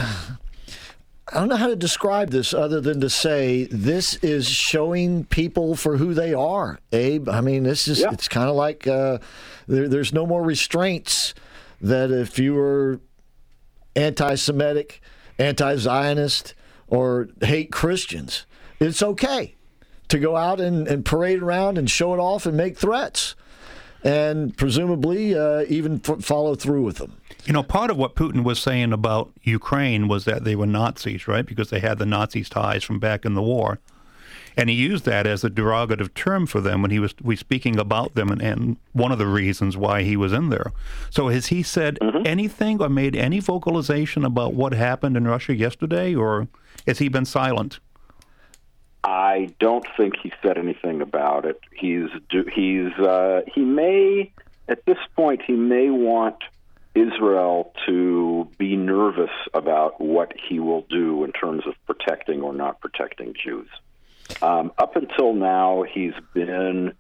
I don't know how to describe this other than to say this is showing people for who they are, Abe. I mean, this is it's kind of like uh, there, there's no more restraints that if you were anti-Semitic, anti-Zionist, or hate Christians, it's okay to go out and, and parade around and show it off and make threats, and presumably uh, even f- follow through with them. You know, part of what Putin was saying about Ukraine was that they were Nazis, right? Because they had the Nazis ties from back in the war. And he used that as a derogative term for them when he was we speaking about them and, and one of the reasons why he was in there. So has he said anything or made any vocalization about what happened in Russia yesterday or has he been silent? I don't think he said anything about it. He's he's uh, he may at this point he may want Israel to be nervous about what he will do in terms of protecting or not protecting Jews. Um, up until now, he's been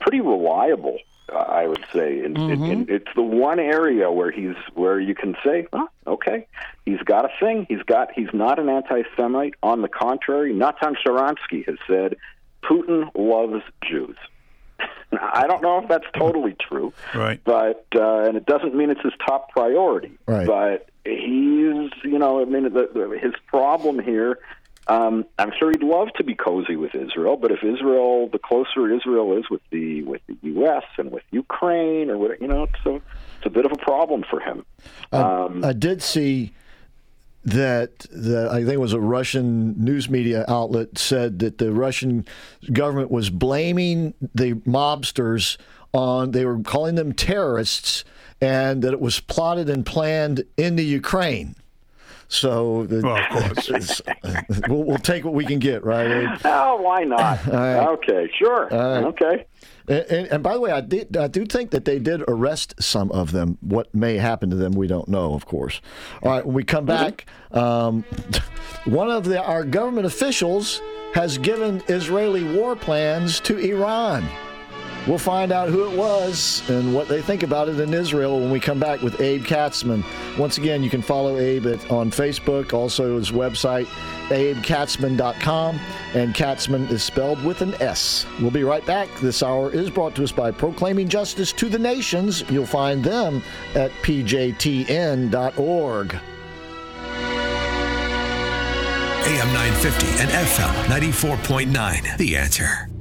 pretty reliable. I would say, in, in, in, it's the one area where he's where you can say, oh, okay, he's got a thing. He's got he's not an anti-Semite. On the contrary, Natan Sharansky has said Putin loves Jews. I don't know if that's totally true, Right. but uh, and it doesn't mean it's his top priority. Right. But he's, you know, I mean, the, the, his problem here. Um, I'm sure he'd love to be cozy with Israel, but if Israel, the closer Israel is with the with the U.S. and with Ukraine, or what, you know, it's a it's a bit of a problem for him. Um, I, I did see that the I think it was a Russian news media outlet said that the Russian government was blaming the mobsters on they were calling them terrorists and that it was plotted and planned in the Ukraine. So the, Well, of course. we'll, we'll take what we can get, right? Oh, why not? All right. Okay, sure. right. Okay. And, and, and by the way, I did I do think that they did arrest some of them. What may happen to them, we don't know, of course. All right, when we come back, um, one of the, our government officials has given Israeli war plans to Iran. We'll find out who it was and what they think about it in Israel when we come back with Abe Katzman. Once again, you can follow Abe at, on Facebook, also his website, abekatzman.com, and Katzman is spelled with an S. We'll be right back. This hour is brought to us by Proclaiming Justice to the Nations. You'll find them at pjtn.org. AM 950 and FM 94.9. The answer.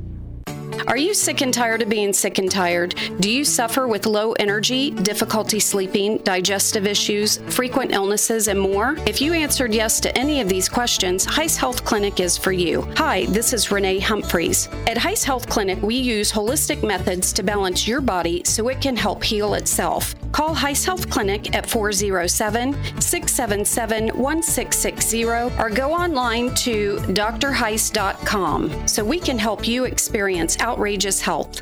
Are you sick and tired of being sick and tired? Do you suffer with low energy, difficulty sleeping, digestive issues, frequent illnesses, and more? If you answered yes to any of these questions, Heiss Health Clinic is for you. Hi, this is Renee Humphreys. At Heiss Health Clinic, we use holistic methods to balance your body so it can help heal itself. Call Heiss Health Clinic at 407 677 1660 or go online to drheiss.com so we can help you experience outrageous health.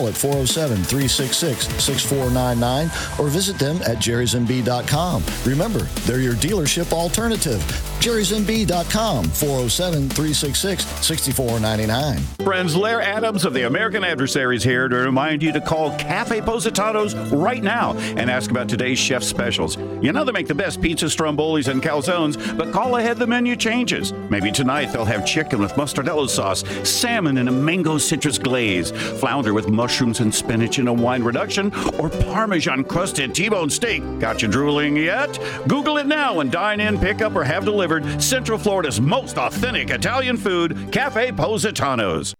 at 407 366 6499 or visit them at jerrysmb.com. Remember, they're your dealership alternative. jerrysmb.com, 407 366 6499. Friends, Lair Adams of the American Adversaries here to remind you to call Cafe Positanos right now and ask about today's chef specials. You know they make the best pizza, strombolis, and calzones, but call ahead the menu changes. Maybe tonight they'll have chicken with mustardello sauce, salmon in a mango citrus glaze, flounder with mushrooms and spinach in a wine reduction, or Parmesan crusted T-bone steak. Got you drooling yet? Google it now and dine in, pick up, or have delivered Central Florida's most authentic Italian food, Cafe Positanos.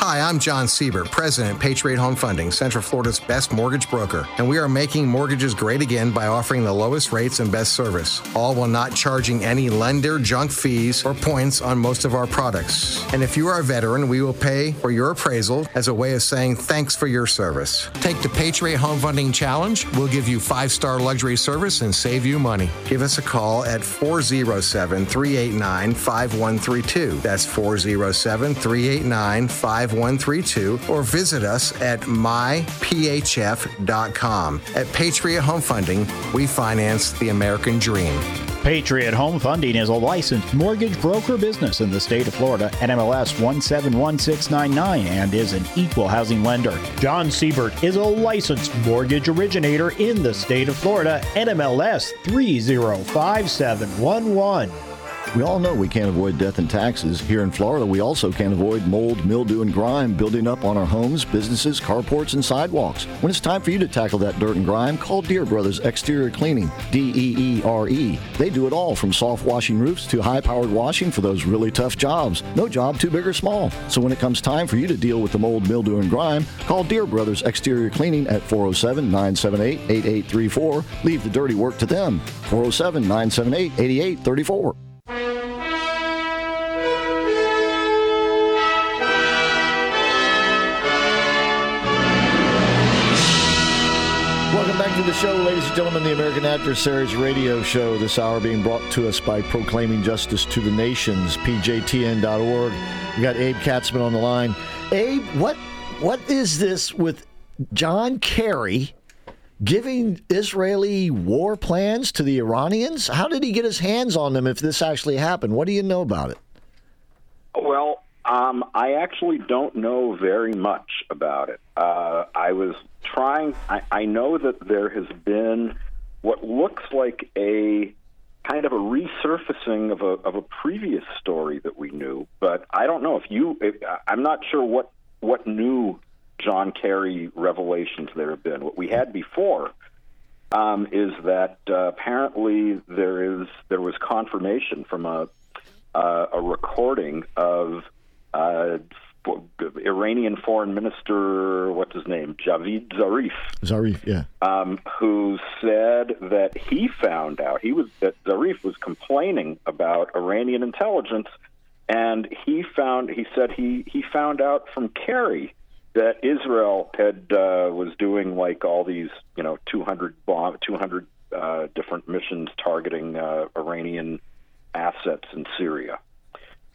Hi, I'm John Siebert, President, Patriot Home Funding, Central Florida's best mortgage broker, and we are making mortgages great again by offering the lowest rates and best service, all while not charging any lender junk fees or points on most of our products. And if you are a veteran, we will pay for your appraisal as a way of saying thanks for your service. Take the Patriot Home Funding Challenge. We'll give you five star luxury service and save you money. Give us a call at 407 389 5132. That's 407 389 5132. 5132 or visit us at myphf.com. At Patriot Home Funding, we finance the American dream. Patriot Home Funding is a licensed mortgage broker business in the state of Florida, NMLS 171699, and is an equal housing lender. John Siebert is a licensed mortgage originator in the state of Florida, NMLS 305711. We all know we can't avoid death and taxes. Here in Florida, we also can't avoid mold, mildew, and grime building up on our homes, businesses, carports, and sidewalks. When it's time for you to tackle that dirt and grime, call Deere Brothers Exterior Cleaning, D E E R E. They do it all from soft washing roofs to high powered washing for those really tough jobs. No job too big or small. So when it comes time for you to deal with the mold, mildew, and grime, call Deere Brothers Exterior Cleaning at 407 978 8834. Leave the dirty work to them. 407 978 8834. Ladies and gentlemen, the American Adversaries radio show. This hour being brought to us by Proclaiming Justice to the Nations, pjtn.org. We got Abe Katzman on the line. Abe, what what is this with John Kerry giving Israeli war plans to the Iranians? How did he get his hands on them if this actually happened? What do you know about it? Well, um, I actually don't know very much about it. Uh, I was trying, I, I know that there has been what looks like a kind of a resurfacing of a, of a previous story that we knew, but I don't know if you, if, I'm not sure what, what new John Kerry revelations there have been. What we had before um, is that uh, apparently there is there was confirmation from a uh, a recording of uh, Iranian Foreign Minister, what's his name, Javad Zarif, Zarif, yeah. um, who said that he found out he was that Zarif was complaining about Iranian intelligence, and he found he said he he found out from Kerry that Israel had uh, was doing like all these you know 200 bomb 200 uh, different missions targeting uh, Iranian assets in Syria.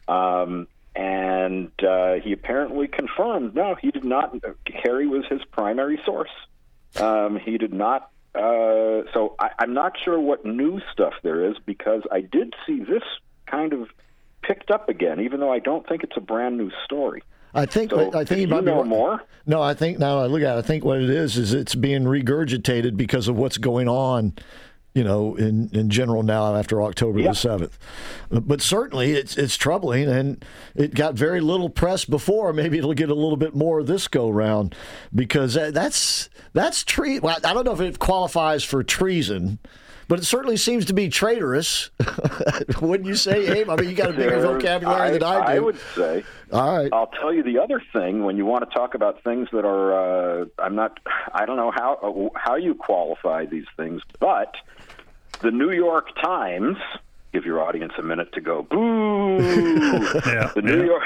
Um, and uh, he apparently confirmed no, he did not. Kerry was his primary source. Um, he did not. Uh, so I, I'm not sure what new stuff there is because I did see this kind of picked up again, even though I don't think it's a brand new story. I think So, I think you might you be know more. No, I think now I look at it, I think what it is is it's being regurgitated because of what's going on, you know, in, in general now after October Yeah. the seventh. But certainly it's it's troubling and it got very little press before. Maybe it'll get a little bit more this go round because that's that's tre- well, I don't know if it qualifies for treason. But it certainly seems to be traitorous, wouldn't you say, Abe? I mean, you got a bigger vocabulary than I do. I would say. All right. I'll tell you the other thing when you want to talk about things that are. Uh, I'm not. I don't know how how you qualify these things, but the New York Times. Give your audience a minute to go boo. the New York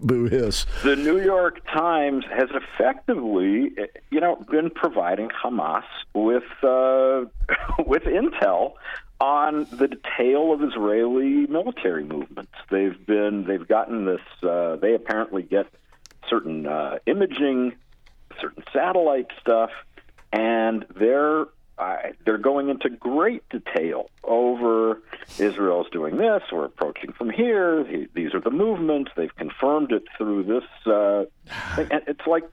Boo hiss. the New York Times has effectively, you know, been providing Hamas with uh, with intel on the detail of Israeli military movements. They've been they've gotten this. Uh, they apparently get certain uh, imaging, certain satellite stuff, and they're I, they're going into great detail over Israel's doing this. We're approaching from here. These are the movements. They've confirmed it through this. Uh. And it's like,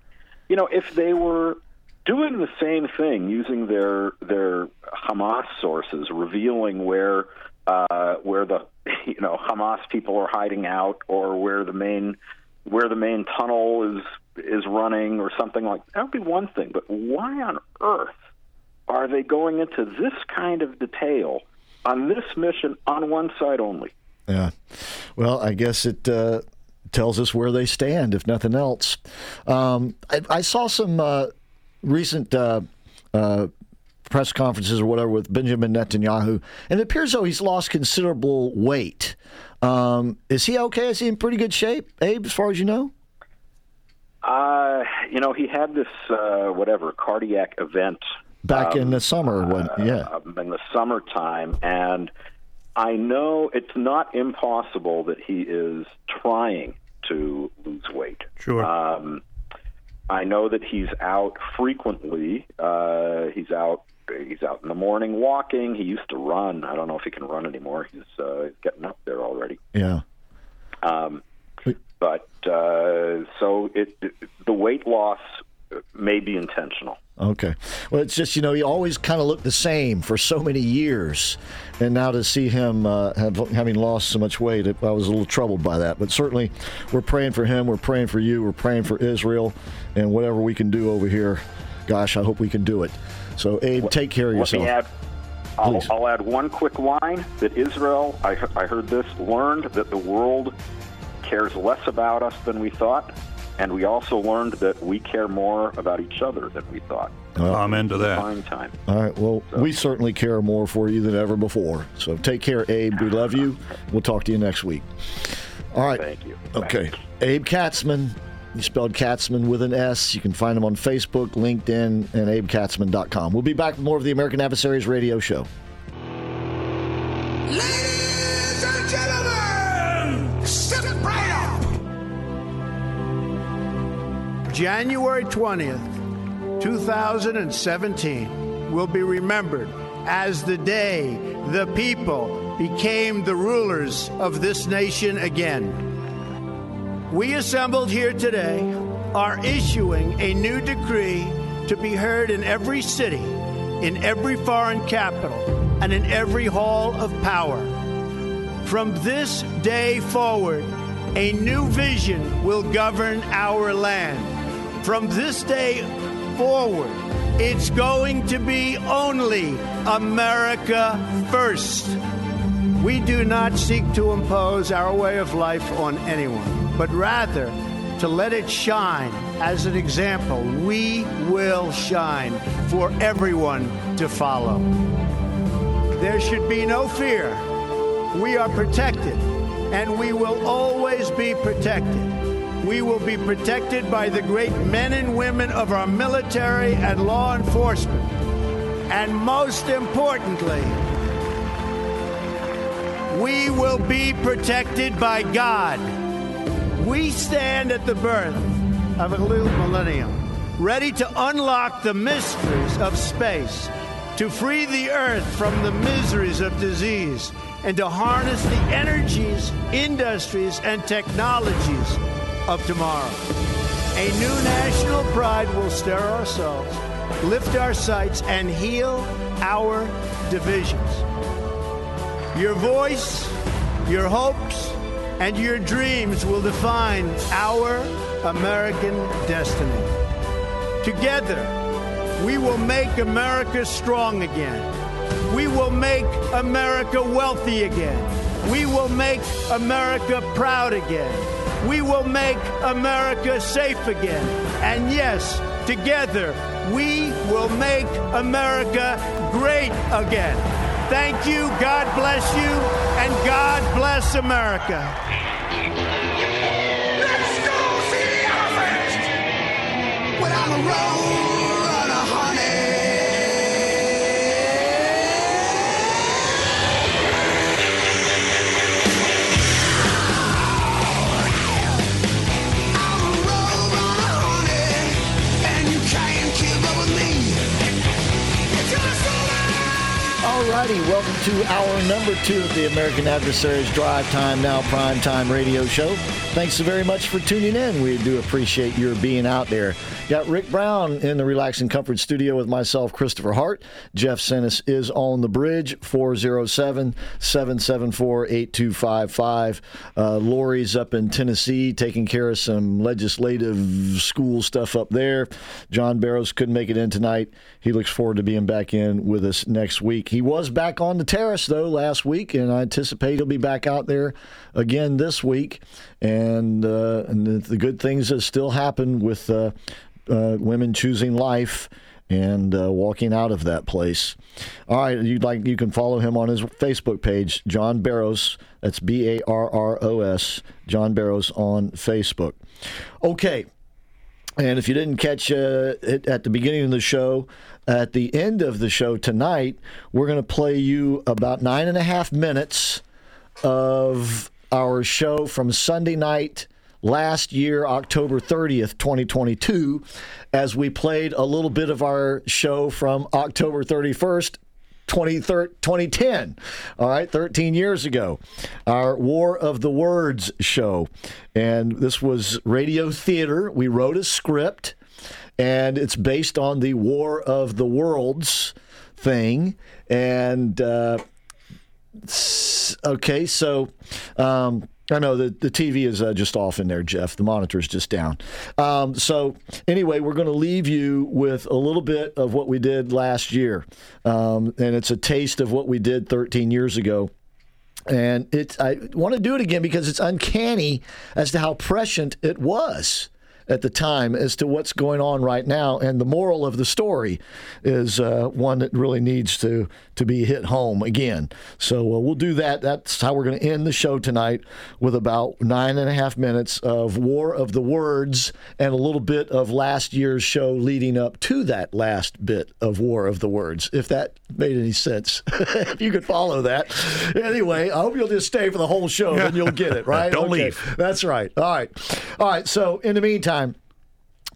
you know, if they were doing the same thing using their their Hamas sources, revealing where uh, where the you know Hamas people are hiding out or where the main where the main tunnel is is running or something like that would be one thing. But why on earth are they going into this kind of detail on this mission on one side only? Yeah. Well, I guess it uh, tells us where they stand, if nothing else. Um, I, I, saw some uh, recent uh, uh press conferences or whatever with Benjamin Netanyahu, and it appears though he's lost considerable weight. Um, is he okay? Is he in pretty good shape, Abe, as far as you know? Uh, you know, he had this uh, whatever cardiac event back um, in the summer when uh, yeah. in the summertime and i know it's not impossible that he is trying to lose weight. Sure. Um, i know that he's out frequently. Uh, he's out he's out in the morning walking. He used to run. I don't know if he can run anymore. He's uh, getting up there already. Yeah. Um, but uh, so it, it the weight loss may be intentional Okay. Well, it's just, you know, he always kind of looked the same for so many years. And now to see him uh, have, having lost so much weight, I was a little troubled by that. But certainly, we're praying for him. We're praying for you. We're praying for Israel. And whatever we can do over here, gosh, I hope we can do it. So, Abe, take care of yourself. Add, I'll, I'll, add one quick line that Israel, I, I heard this, learned that the world cares less about us than we thought and we also learned that we care more about each other than we thought. Well, Amen to that. Fine time. All right. Well, so. we certainly care more for you than ever before. So take care, Abe. We love you. We'll talk to you next week. All right. Thank you. Okay. Abe Katzman. You spelled Katzman with an S. You can find him on Facebook, LinkedIn, and abekatzman.com. We'll be back with more of the American Adversaries radio show. Ladies January 20th, 2017 will be remembered as the day the people became the rulers of this nation again. We assembled here today are issuing a new decree to be heard in every city, in every foreign capital, and in every hall of power. From this day forward, a new vision will govern our land. From this day forward, it's going to be only America first. We do not seek to impose our way of life on anyone, but rather to let it shine as an example. We will shine for everyone to follow. There should be no fear. We are protected, and we will always be protected we will be protected by the great men and women of our military and law enforcement. And most importantly, we will be protected by God. We stand at the birth of a new millennium, ready to unlock the mysteries of space, to free the earth from the miseries of disease, and to harness the energies, industries, and technologies of tomorrow. A new national pride will stir ourselves, lift our sights, and heal our divisions. Your voice, your hopes, and your dreams will define our American destiny. Together, we will make America strong again. We will make America wealthy again. We will make America proud again. We will make America safe again. And yes, together, we will make America great again. Thank you, God bless you, and God bless America. Let's go see the elephant! Without a roll welcome to hour number two of the American Adversaries Drive Time Now Prime Time radio show. Thanks so very much for tuning in. We do appreciate your being out there. Got Rick Brown in the Relax and Comfort studio with myself, Christopher Hart. Jeff Sennis is on the bridge, 407 774 8255. Uh, Laurie's up in Tennessee taking care of some legislative school stuff up there. John Barros couldn't make it in tonight. He looks forward to being back in with us next week. He was back on the terrace, though, last week, and I anticipate he'll be back out there again this week. And, uh, and the, the, good things that still happen with uh, uh, women choosing life and uh, walking out of that place. All right, you'd like you can follow him on his Facebook page, John Barros. That's B A R R O S, John Barros on Facebook. Okay, and if you didn't catch uh, it at the beginning of the show, at the end of the show tonight, we're going to play you about nine and a half minutes of our show from Sunday night last year, October 30th, 2022, as we played a little bit of our show from October 31st, 2010. All right, 13 years ago. Our War of the Words show. And this was radio theater. We wrote a script, and it's based on the War of the Worlds thing. And, uh, okay, so. Um, I know the, the TV is uh, just off in there, Jeff. The monitor is just down. Um, so, anyway, we're going to leave you with a little bit of what we did last year. Um, and it's a taste of what we did 13 years ago. And it's, I want to do it again because it's uncanny as to how prescient it was at the time as to what's going on right now. And the moral of the story is uh, one that really needs to, to be hit home again. So uh, we'll do that. That's how we're going to end the show tonight with about nine and a half minutes of War of the Words and a little bit of last year's show leading up to that last bit of War of the Words, if that made any sense. if you could follow that. Anyway, I hope you'll just stay for the whole show and you'll get it, right? Don't okay. leave. That's right. All right. All right. So in the meantime,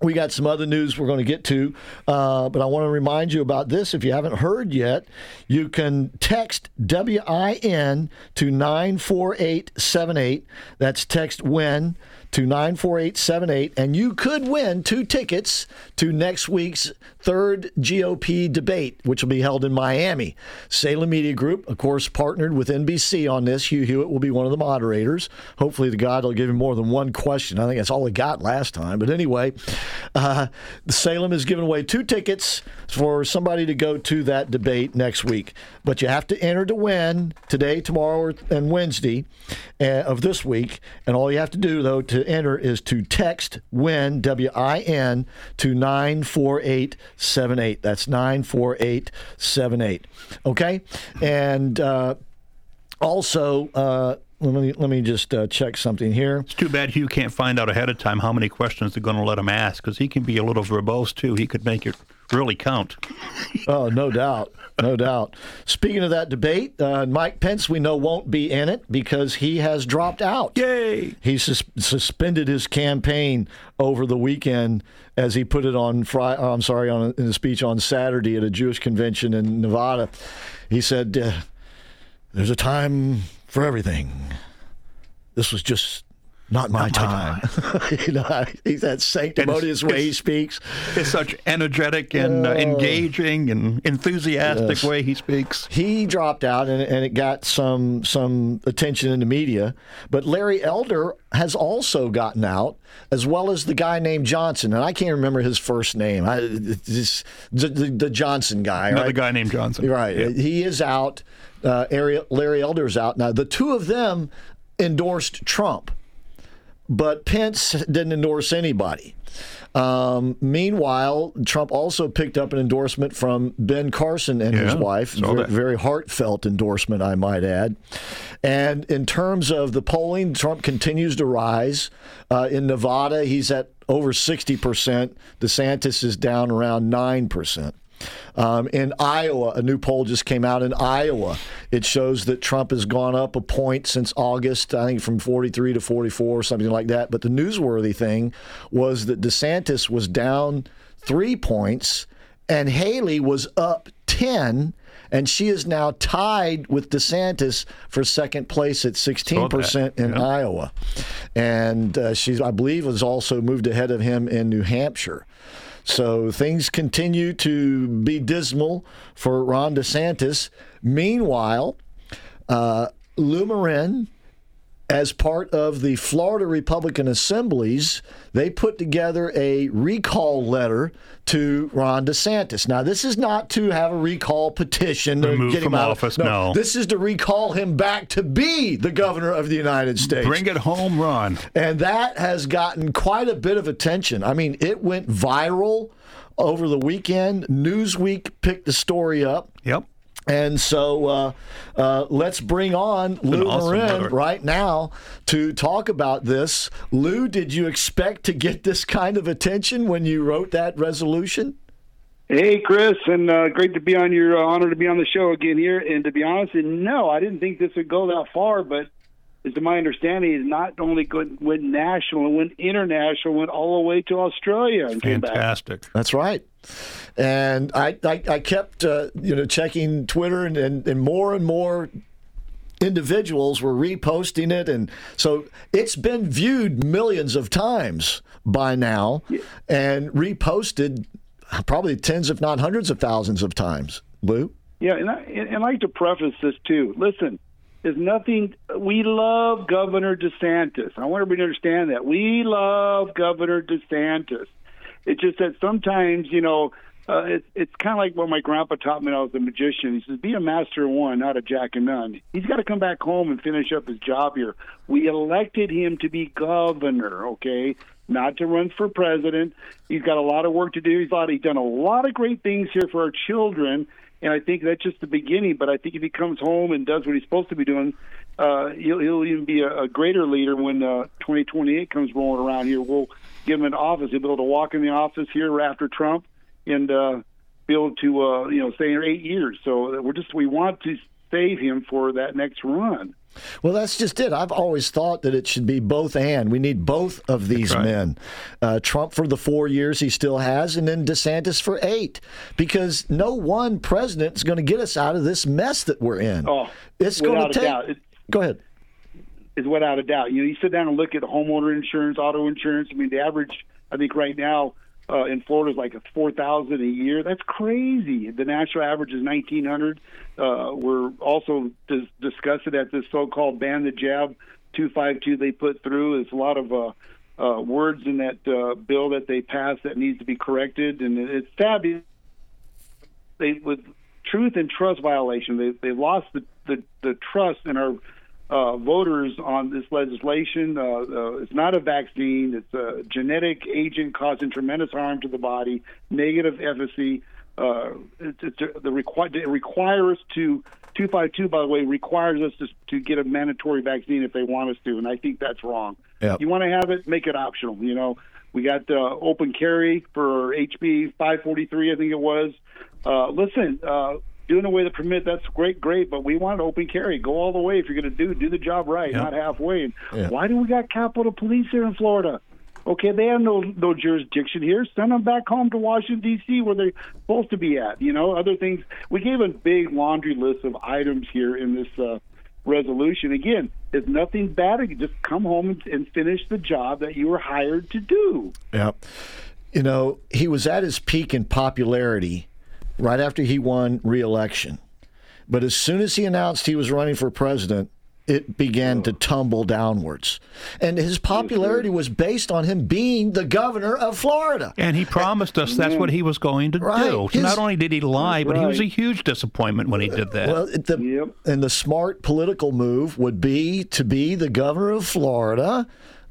we got some other news we're going to get to, uh, but I want to remind you about this. If you haven't heard yet, you can text WIN to 94878. That's text WIN to 94878, and you could win two tickets to next week's third GOP debate, which will be held in Miami. Salem Media Group, of course, partnered with NBC on this. Hugh Hewitt will be one of the moderators. Hopefully, the God will give him more than one question. I think that's all he got last time. But anyway, uh, Salem is giving away two tickets for somebody to go to that debate next week. But you have to enter to win today, tomorrow, and Wednesday uh, of this week. And all you have to do, though, to enter is to text WIN, W I N, to 94878. That's 94878. Okay? And uh, also, uh, let me let me just uh, check something here. It's too bad Hugh can't find out ahead of time how many questions they're going to let him ask because he can be a little verbose too. He could make it really count. oh, no doubt. No doubt. Speaking of that debate, uh, Mike Pence, we know, won't be in it because he has dropped out. Yay! He sus- suspended his campaign over the weekend as he put it on Friday. I'm sorry, on in a speech on Saturday at a Jewish convention in Nevada. He said, uh, "There's a time for everything. This was just not my Not my time. you know, he's that sanctimonious way he speaks. It's such energetic and uh, Oh. engaging and enthusiastic Yes. way he speaks. He dropped out, and, and it got some some attention in the media. But Larry Elder has also gotten out, as well as the guy named Johnson, and I can't remember his first name. I, this, the, the, the Johnson guy, Another right? guy named Johnson. Right. Yeah. He is out. Uh, Ari- Larry Elder's out. Now, the two of them endorsed Trump, but Pence didn't endorse anybody. Um, meanwhile, Trump also picked up an endorsement from Ben Carson and his wife. Very, very heartfelt endorsement, I might add. And in terms of the polling, Trump continues to rise. Uh, in Nevada, he's at over 60%. DeSantis is down around 9%. Um, in Iowa, a new poll just came out in Iowa. It shows that Trump has gone up a point since August, I think from 43 to 44, something like that. But the newsworthy thing was that DeSantis was down three points and Haley was up 10, and she is now tied with DeSantis for second place at 16% in Yeah. Iowa. And uh, she's, I believe, has also moved ahead of him in New Hampshire. So things continue to be dismal for Ron DeSantis. Meanwhile, uh, Lou Marin, as part of the Florida Republican Assemblies, they put together a recall letter to Ron DeSantis. Now, this is not to have a recall petition to get him from out office, of, no. This is to recall him back to be the governor of the United States. Bring it home, Ron. And that has gotten quite a bit of attention. I mean, it went viral over the weekend. Newsweek picked the story up. Yep. And so uh, uh, let's bring on Lou awesome Marin letter. right now to talk about this. Lou, did you expect to get this kind of attention when you wrote that resolution? Hey, Chris, and uh, great to be on your uh, honor to be on the show again here. And to be honest, and no, I didn't think this would go that far, but as to my understanding, it not only went, went national, it went international, went all the way to Australia and came back. Fantastic. That's right. And I, I, I kept, uh, you know, checking Twitter, and, and, and more and more individuals were reposting it, and so it's been viewed millions of times by now, and reposted probably tens, if not hundreds of thousands of times. Lou. Yeah, and I, and I'd like to preface this too. Listen, there's nothing. We love Governor DeSantis. I want everybody to understand that we love Governor DeSantis. It's just that sometimes, you know, uh, it's it's kind of like what my grandpa taught me when I was a magician. He says, "Be a master of one, not a jack of none." He's got to come back home and finish up his job here. We elected him to be governor, okay, not to run for president. He's got a lot of work to do. He's thought he's done a lot of great things here for our children, and I think that's just the beginning. But I think if he comes home and does what he's supposed to be doing, uh, he'll, he'll even be a, a greater leader when uh, 2028 comes rolling around here. We'll give him an office. He'll be able to walk in the office here after Trump and uh, be able to, uh, you know, stay here eight years. So we're just we want to save him for that next run. Well, that's just it. I've always thought that it should be both and. We need both of these right. men. Uh, Trump for the four years he still has, and then DeSantis for eight, because no one president is going to get us out of this mess that we're in. Oh, it's going to take. doubt. It- Go ahead. is without a doubt. You know, you sit down and look at homeowner insurance, auto insurance. I mean, the average, I think, right now uh, in Florida is like four thousand a year. That's crazy. The national average is nineteen hundred. Uh, we're also dis- discussing at this so-called ban the jab two five two they put through. There's a lot of uh, uh, words in that uh, bill that they passed that needs to be corrected, and it- it's because They with truth and trust violation. They they lost the the, the trust in our uh, voters on this legislation. Uh, uh, it's not a vaccine. It's a genetic agent causing tremendous harm to the body. Negative efficacy. Uh, it's, it's the require it requires us to 252 by the way requires us to, to get a mandatory vaccine if they want us to, and I think that's wrong. Yep. You want to have it, make it optional. You know, we got uh, open carry for HB 543, I think it was. Uh, listen, uh, doing away the permit, that's great, great, but we want open carry. Go all the way if you're going to do do the job right, Yeah. not halfway. Yeah. Why do we got Capitol Police here in Florida? Okay, they have no no jurisdiction here. Send them back home to Washington D.C. where they're supposed to be at. You know, other things. We gave a big laundry list of items here in this uh, resolution. Again, there's nothing bad. You just come home and finish the job that you were hired to do. Yeah. You know, he was at his peak in popularity right after he won re-election. But as soon as he announced he was running for president, it began to tumble downwards. And his popularity was based on him being the governor of Florida. And he promised us that's what he was going to Right. do. So His- not only did he lie, but he was a huge disappointment when he did that. Well, the, Yep. and the smart political move would be to be the governor of Florida,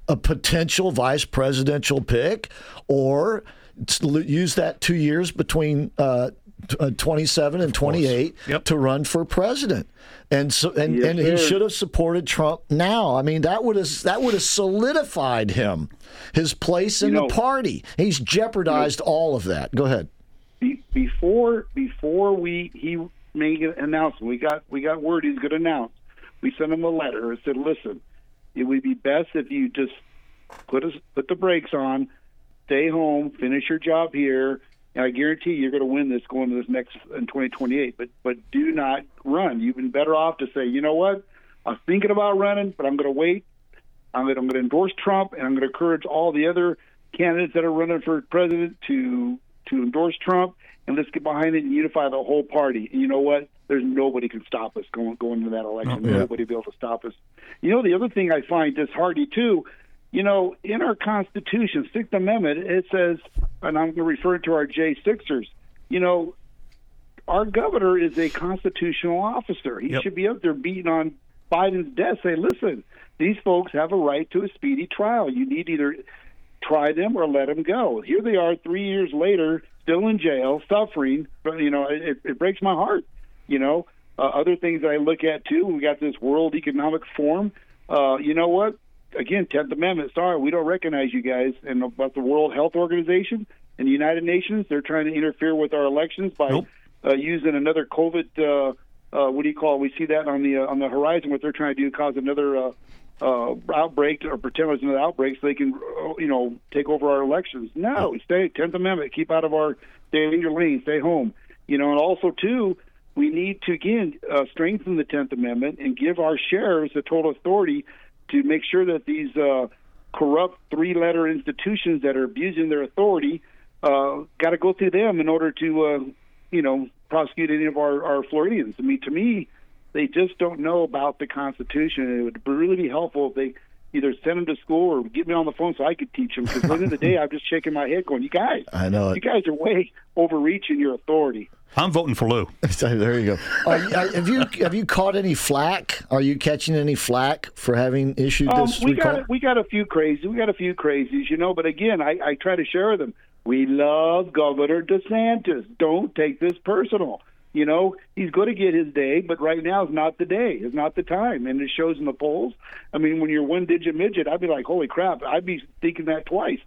a potential vice presidential pick, or use that two years between uh, t- uh, 27 and 28 Yep. to run for president. And so, and, Yes, and he should have supported Trump now. I mean, that would have that would have solidified him, his place in You know- the party. He's jeopardized all of that. Go ahead. Be- before before we he made an announcement, we got we got word he's going to announce. We sent him a letter and said, "Listen, it would be best if you just put us put the brakes on, stay home, finish your job here, and I guarantee you're going to win this going to this next in 2028. But but do not run. You've been better off to say, you know what, I'm thinking about running, but I'm going to wait. I'm going to, I'm going to endorse Trump, and I'm going to encourage all the other candidates that are running for president to to endorse Trump, and let's get behind it and unify the whole party. And you know what? There's nobody can stop us going going into that election. Oh, yeah. Nobody will be able to stop us. You know, the other thing I find disheartening too. You know, in our Constitution, Sixth Amendment, it says, and I'm going to refer to our J Sixers. You know, our governor is a constitutional officer. He should be up there beating on Biden's desk, say, "Listen, these folks have a right to a speedy trial. You need either try them or let them go." Here they are, three years later, still in jail, suffering. But you know, it, it breaks my heart. You know, uh, other things I look at too. We got this World Economic Forum. Uh, you know what? Again, Tenth Amendment. Sorry, we don't recognize you guys. And about the World Health Organization and the United Nations, they're trying to interfere with our elections by uh, using another COVID. Uh, uh, what do you call? It? We see that on the uh, on the horizon. What they're trying to do cause another uh, uh, outbreak or pretend it's another outbreak so they can, uh, you know, take over our elections. No, stay Tenth Amendment. Keep out of our stay in your lane. Stay home. You know, and also too, we need to again uh, strengthen the Tenth Amendment and give our sheriffs the total authority to make sure that these uh, corrupt three-letter institutions that are abusing their authority uh, got to go through them in order to, uh, you know, prosecute any of our, our Floridians. I mean, to me, they just don't know about the Constitution. It would really be helpful if they either send them to school or get me on the phone so I could teach them. Because at the end of the day, I'm just shaking my head, going, "You guys, I know you guys are way overreaching your authority." I'm voting for Lou. there you go. Are are- have you have you caught any flack? Are you catching any flack for having issued Um, this we recall? got we got a few crazies. we got a few crazies, you know. But again, I, I try to share with them. We love Governor DeSantis. Don't take this personal. You know, he's going to get his day, but right now is not the day. It's not the time, and it shows in the polls. I mean, when you're one digit midget, I'd be like, holy crap! I'd be thinking that twice.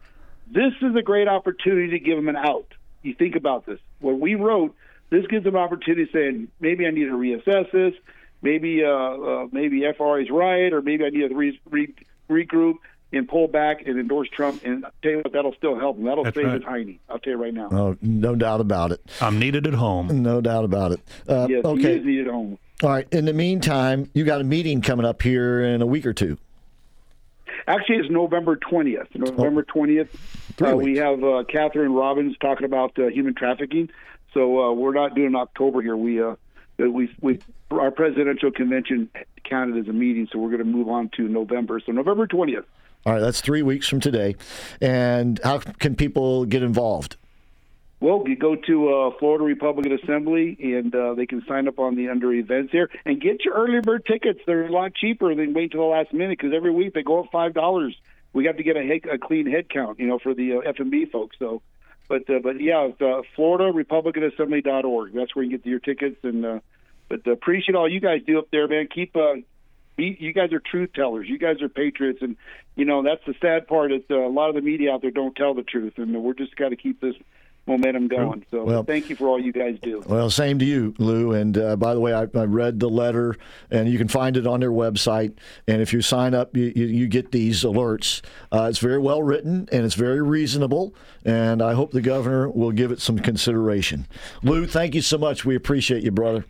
This is a great opportunity to give him an out. You think about this. What we wrote, this gives them opportunity saying maybe I need to reassess this. Maybe uh, uh, maybe FRA is right, or maybe I need to re- re- regroup and pull back and endorse Trump. And I'll tell you what, that'll still help him. That'll That's save right. his hiney. I'll tell you right now. Oh, no doubt about it. I'm needed at home. No doubt about it. Uh, yes, he okay. is needed at home. All right. In the meantime, you got a meeting coming up here in a week or two. Actually, it's November 20th. November 20th, Three uh, we have uh, Catherine Robbins talking about uh, human trafficking. So uh, we're not doing October here. We uh, we we our presidential convention counted as a meeting, so we're going to move on to November. So November 20th. All right. That's three weeks from today. And how can people get involved? Well, you go to uh, Florida Republican Assembly, and uh, they can sign up on the under events there and get your early bird tickets. They're a lot cheaper than wait till the last minute because every week they go up five dollars. We have to get a, a clean head count, you know, for the uh, F&B folks. So, but uh, but yeah, it's, uh, Florida Republican Assembly.org. That's where you get your tickets. And uh, but uh, appreciate all you guys do up there, man. Keep uh, be, you guys are truth tellers. You guys are patriots, and you know that's the sad part. Is uh, a lot of the media out there don't tell the truth, and we're just got to keep this momentum going. So Well- thank you for all you guys do. Well, same to you, Lou. And uh, by the way, I, I read the letter, and you can find it on their website. And if you sign up, you, you, you get these alerts. Uh, it's very well written, and it's very reasonable. And I hope the governor will give it some consideration. Lou, thank you so much. We appreciate you, brother.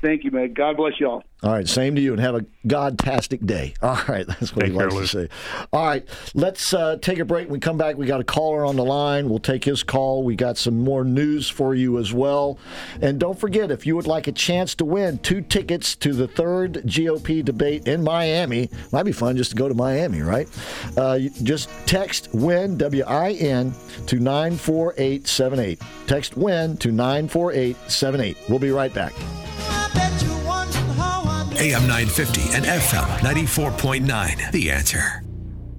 Thank you, man. God bless y'all. All right, same to you, and have a godtastic day. All right, that's what Take he likes to say. All right, let's uh, take a break. When we come back, we got a caller on the line. We'll take his call. We got some more news for you as well. And don't forget, if you would like a chance to win two tickets to the third GOP debate in Miami, might be fun just to go to Miami, right? Uh, just text WIN, W I N, to 94878. Text WIN to 94878. We'll be right back. AM 950 and FM 94.9. The answer.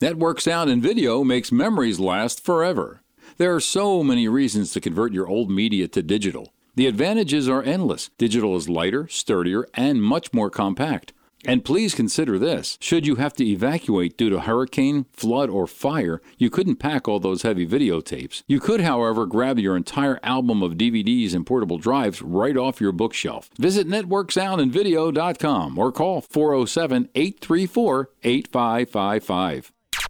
Network sound and video makes memories last forever. There are so many reasons to convert your old media to digital. The advantages are endless. Digital is lighter, sturdier, and much more compact. And please consider this should you have to evacuate due to hurricane, flood, or fire, you couldn't pack all those heavy videotapes. You could, however, grab your entire album of DVDs and portable drives right off your bookshelf. Visit networksoundandvideo.com or call 407 834 8555.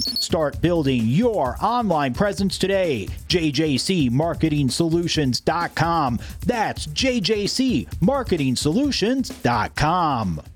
Start building your online presence today. JJCMarketingSolutions.com. That's JJCMarketingSolutions.com.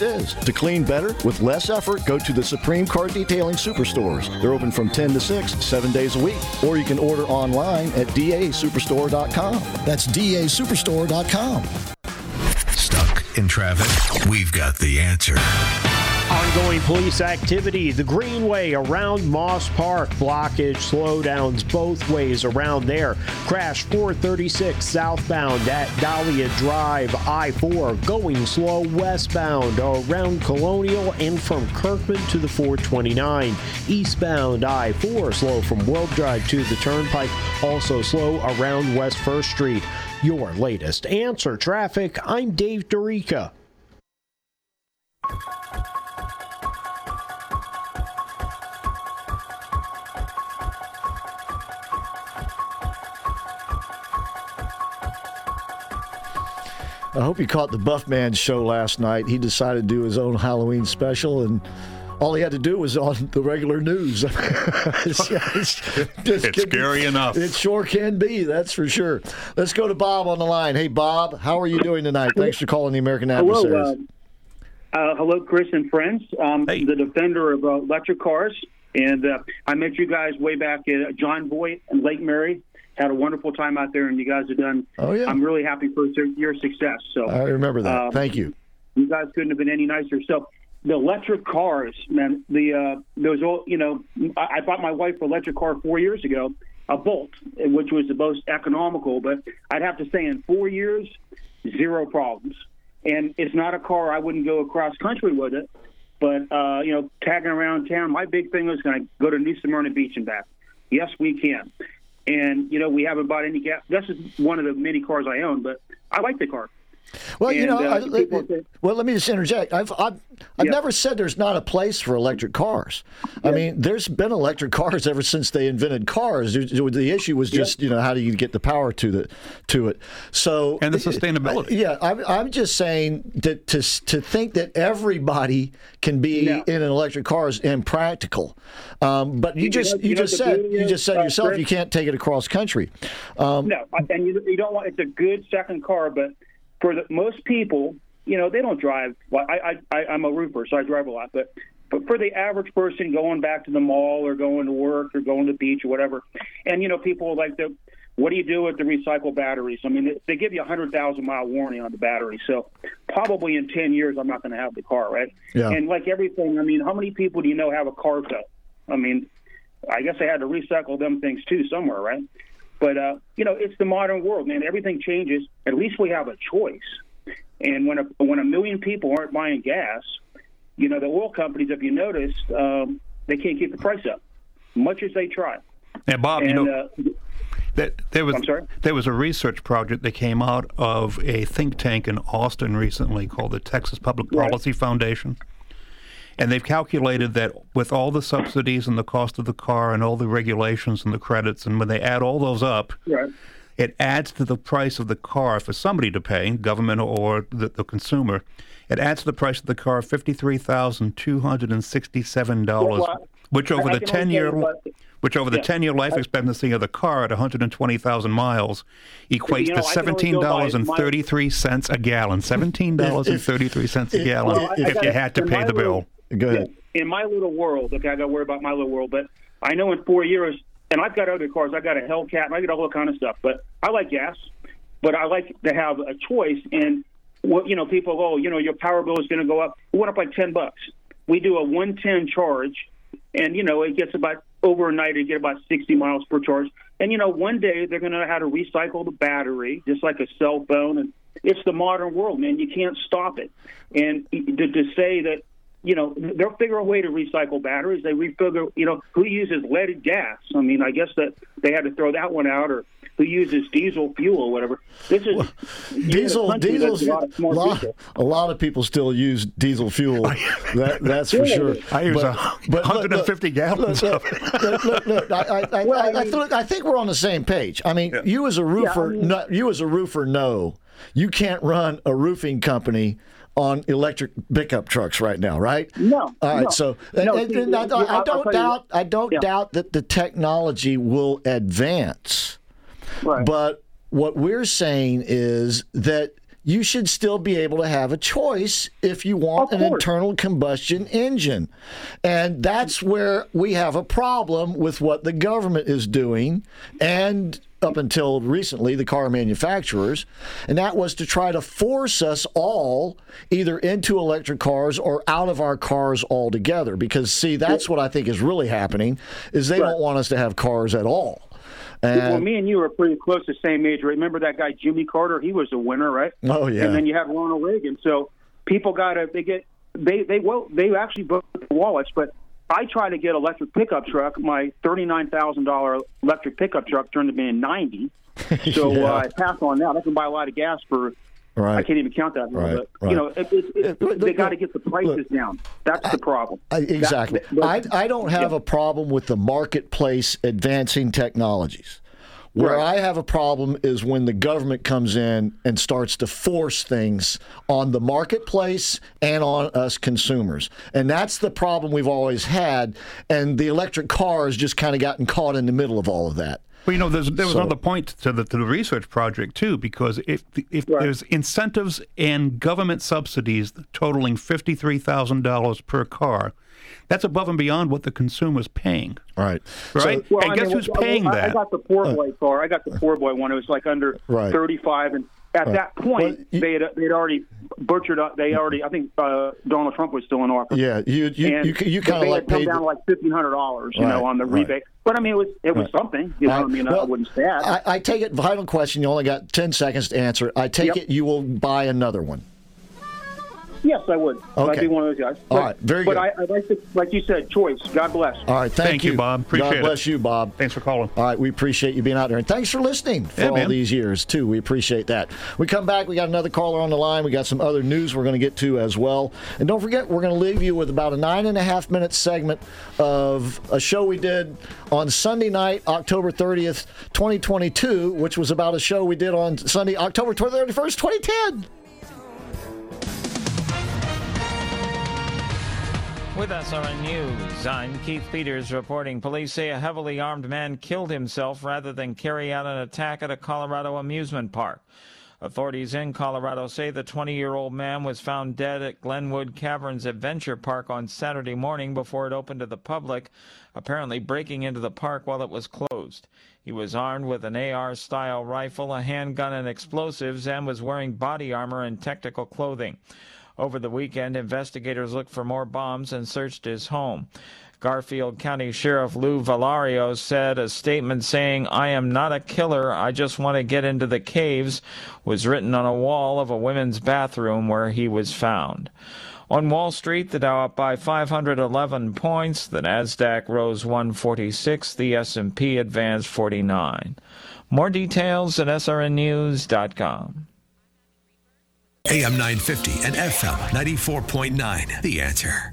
is. To clean better with less effort, go to the Supreme Car Detailing Superstores. They're open from 10 to 6, seven days a week. Or you can order online at dasuperstore.com. That's dasuperstore.com. Stuck in traffic? We've got the answer. Ongoing police activity, the Greenway around Moss Park, blockage, slowdowns both ways around there. Crash 436 southbound at Dahlia Drive, I 4 going slow westbound around Colonial and from Kirkman to the 429. Eastbound I 4 slow from World Drive to the Turnpike, also slow around West 1st Street. Your latest answer traffic. I'm Dave Dorica. I hope you caught the Buff Man show last night. He decided to do his own Halloween special, and all he had to do was on the regular news. it's, it's, It's scary be, enough. It sure can be, that's for sure. Let's go to Bob on the line. Hey, Bob, how are you doing tonight? Thanks for calling the American Adversaries. Hello, uh, uh, hello, Chris and friends. Um, The defender of uh, electric cars, and uh, I met you guys way back at John Boy and Lake Mary. Had a wonderful time out there, and you guys have done. Oh yeah. I'm really happy for your success. So I remember that. um, Thank you. You guys couldn't have been any nicer. So the electric cars, man. The uh, those all you know. I, I bought my wife an electric car four years ago, a Bolt, which was the most economical. But I'd have to say, in four years, zero problems. And it's not a car I wouldn't go across country with it. But uh, you know, tagging around town, my big thing was going to go to New Smyrna Beach and back. Yes, we can. And you know, we haven't bought any gas. This is one of the many cars I own, but I like the car. Well, you know, uh, I, let, say- well, let me just interject. I've I've, I've never said there's not a place for electric cars. I mean, there's been electric cars ever since they invented cars. The the issue was just you know how do you get the power to the to it. So And the sustainability. yeah, I'm, I'm just saying that to to think that everybody can be in an electric car is impractical. Um, but you You just know- you, you just said you just said uh, yourself Chris- you can't take it across country. Um, no, and you, you don't want. It's a good second car, but for the, most people, you know, they don't drive. Well, I, I, I I'm a roofer, so I drive a lot, but. But for the average person going back to the mall or going to work or going to the beach or whatever, and you know, people like the, what do you do with the recycled batteries? I mean, they- give you a hundred thousand mile warranty on the battery, so probably in ten years I'm not going to have the car, right? Yeah. And like everything, I mean, how many people do you know have a car tow? I mean, I guess they had to recycle them things too somewhere, right? But uh, you know, it's the modern world, man. Everything changes. At least we have a choice. And when a when a million people aren't buying gas, you know, the oil companies, if you noticed, um, they can't keep the price up, much as they try. And Bob, you And, know, uh, that there was there was a research project that came out of a think tank in Austin recently called the Texas Public Policy Foundation. And they've calculated that with all the subsidies and the cost of the car and all the regulations and the credits, and when they add all those up, Right. it adds to the price of the car for somebody to pay, government or the, the consumer. It adds to the price of the car fifty-three thousand two hundred and sixty-seven dollars, which over I- the ten-year, tell you what- which over the Yeah. ten-year life expectancy of the car at one hundred and twenty thousand miles equates You know, to I can only seventeen go by dollars and my- thirty-three a gallon. Seventeen dollars and thirty-three cents a gallon Well, I- I if gotta- you had to pay the little- bill. Go ahead. In my little world, okay, I got to worry about my little world, but I know in four years, and I've got other cars. I got a Hellcat, and I got all that kind of stuff. But I like gas, but I like to have a choice. And what you know, people go, oh, you know, your power bill is going to go up. It went up like ten bucks. We do a one ten charge, and you know, it gets about overnight. You get about sixty miles per charge. And you know, one day they're going to know how to recycle the battery, just like a cell phone. And it's the modern world, man. You can't stop it. And to, to say that you know, they'll figure a way to recycle batteries. They refigure, you know, who uses leaded gas? I mean, I guess that they had to throw that one out, or who uses diesel fuel or whatever. This is you're a Diesel, country diesel, a lot of lot, people. a lot of people still use diesel fuel. that, that's for sure. I use a look, 150 gallons look, of look, look, look, look, I, I, I, I, I, look, I think we're on the same page. I mean, you as a roofer, no, you as a roofer know you can't run a roofing company on electric pickup trucks right now, right? No. All right. no. So, and, No, and- see, and I, I I'll don't doubt. I don't Yeah. doubt that the technology will advance. Right. But what we're saying is that you should still be able to have a choice if you want an internal combustion engine. And that's where we have a problem with what the government is doing and up until recently the car manufacturers and that was to try to force us all either into electric cars or out of our cars altogether because see that's what I think is really happening is they don't want us to have cars at all. well, And me and you are pretty close the same age. Remember that guy Jimmy Carter? He was a winner, right? Oh, yeah. And then you have Ronald Reagan. So people got to they get they they well they actually vote wallets, but. I try to get electric pickup truck. My thirty-nine thousand dollar electric pickup truck turned to be ninety. So Yeah. uh, I pass on that. I can buy a lot of gas for. Right. I can't even count that. Right, but right. you know, it, it, it, look, they got to get the prices down. That's the problem. I, exactly. That- but- I, I don't have Yeah. a problem with the marketplace advancing technologies. Where Right. I have a problem is when the government comes in and starts to force things on the marketplace and on us consumers. And that's the problem we've always had. And the electric car has just kind of gotten caught in the middle of all of that. Well, you know, there's, there was So- another point to the, to the research project too, because if if there's incentives and government subsidies totaling fifty three thousand dollars per car, that's above and beyond what the consumer's paying. Right. Right. Well, and I guess mean, who's I- paying I, I got the poor boy car. I got the poor boy one. It was like under Right. thirty-five, and at Right. that point, they had they'd already butchered up. They already, I think uh, Donald Trump was still in office. Yeah, you you and you, you they kind of like come paid. down to like fifteen hundred dollars, you Right, know, on the right. rebate. But I mean, it was it was Right. something. You know, Right. I mean, Well, I wouldn't say that. I, I take it. Final question. You only got ten seconds to answer. I take Yep. it you will buy another one. Yes, I would. I'd be one of those guys. All But- right, very but good. I, I like to, like you said, choice. God bless. All right, thank, Thank you, Bob. Appreciate God it. bless you, Bob. Thanks for calling. All right, we appreciate you being out there, and thanks for listening for Yeah, all man. these years too. We appreciate that. We come back. We got another caller on the line. We got some other news we're going to get to as well, and don't forget we're going to leave you with about a nine and a half minute segment of a show we did on Sunday night, October thirtieth, twenty twenty two, which was about a show we did on Sunday, October thirty first, twenty ten. With SRN News, I'm Keith Peters reporting police say a heavily armed man killed himself rather than carry out an attack at a Colorado amusement park. Authorities in Colorado say the 20 year old man was found dead at Glenwood Caverns Adventure Park on Saturday morning before it opened to the public, apparently breaking into the park while it was closed. He was armed with an AR style rifle, a handgun, and explosives, and was wearing body armor and technical clothing. Over the weekend, investigators looked for more bombs and searched his home. Garfield County Sheriff Lou Vallario said a statement saying, I am not a killer, I just want to get into the caves, was written on a wall of a women's bathroom where he was found. On Wall Street, the Dow up by 511 points, the Nasdaq rose 146, the S&P advanced 49. More details at srnnews.com. AM 950 and FM 94.9. The answer.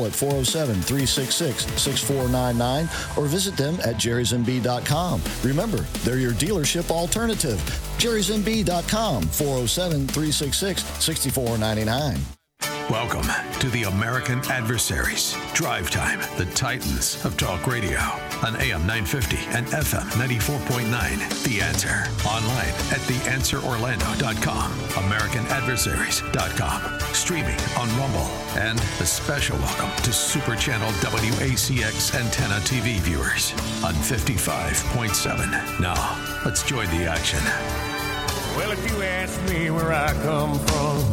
at 407 366 6499 or visit them at jerrysmb.com. Remember, they're your dealership alternative. jerrysmb.com 407 366 6499. Welcome to the American Adversaries. Drive Time, the Titans of Talk Radio on AM 950 and FM 94.9. The Answer. Online at theanswerorlando.com, AmericanAdversaries.com, streaming on Rumble, and a special welcome to Super Channel WACX Antenna TV viewers on 55.7. Now, let's join the action. Well, if you ask me where I come from,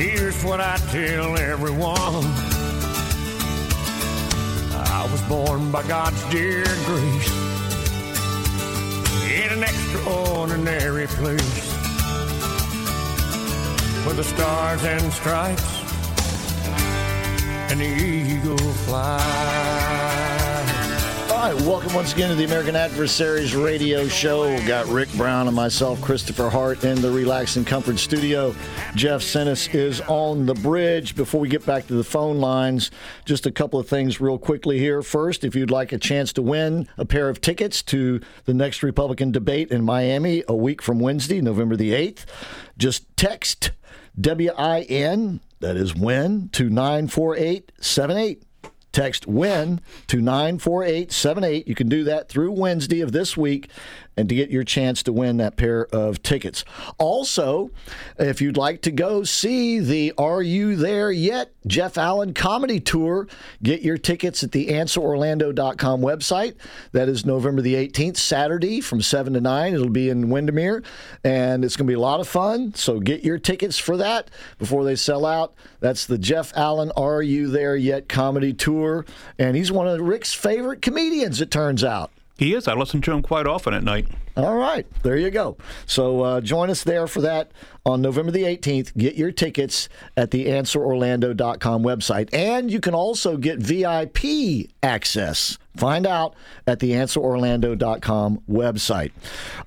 Here's what I tell everyone. I was born by God's dear grace in an extraordinary place where the stars and stripes and the eagle fly. All right, welcome once again to the American Adversaries Radio Show. We've got Rick Brown and myself, Christopher Hart, in the Relax and Comfort Studio. Jeff Sennis is on the bridge. Before we get back to the phone lines, just a couple of things real quickly here. First, if you'd like a chance to win a pair of tickets to the next Republican debate in Miami a week from Wednesday, November the 8th, just text WIN, that is win, to 94878. Text WIN to 94878. You can do that through Wednesday of this week and to get your chance to win that pair of tickets. Also, if you'd like to go see the Are You There Yet Jeff Allen Comedy Tour, get your tickets at the AnswerOrlando.com website. That is November the 18th, Saturday from 7 to 9. It'll be in Windermere, and it's going to be a lot of fun. So get your tickets for that before they sell out. That's the Jeff Allen Are You There Yet Comedy Tour, and he's one of Rick's favorite comedians, it turns out. He is. I listen to him quite often at night. All right, there you go. So uh, join us there for that on November the 18th. Get your tickets at the AnswerOrlando.com website. And you can also get VIP access. Find out at the AnswerOrlando.com website.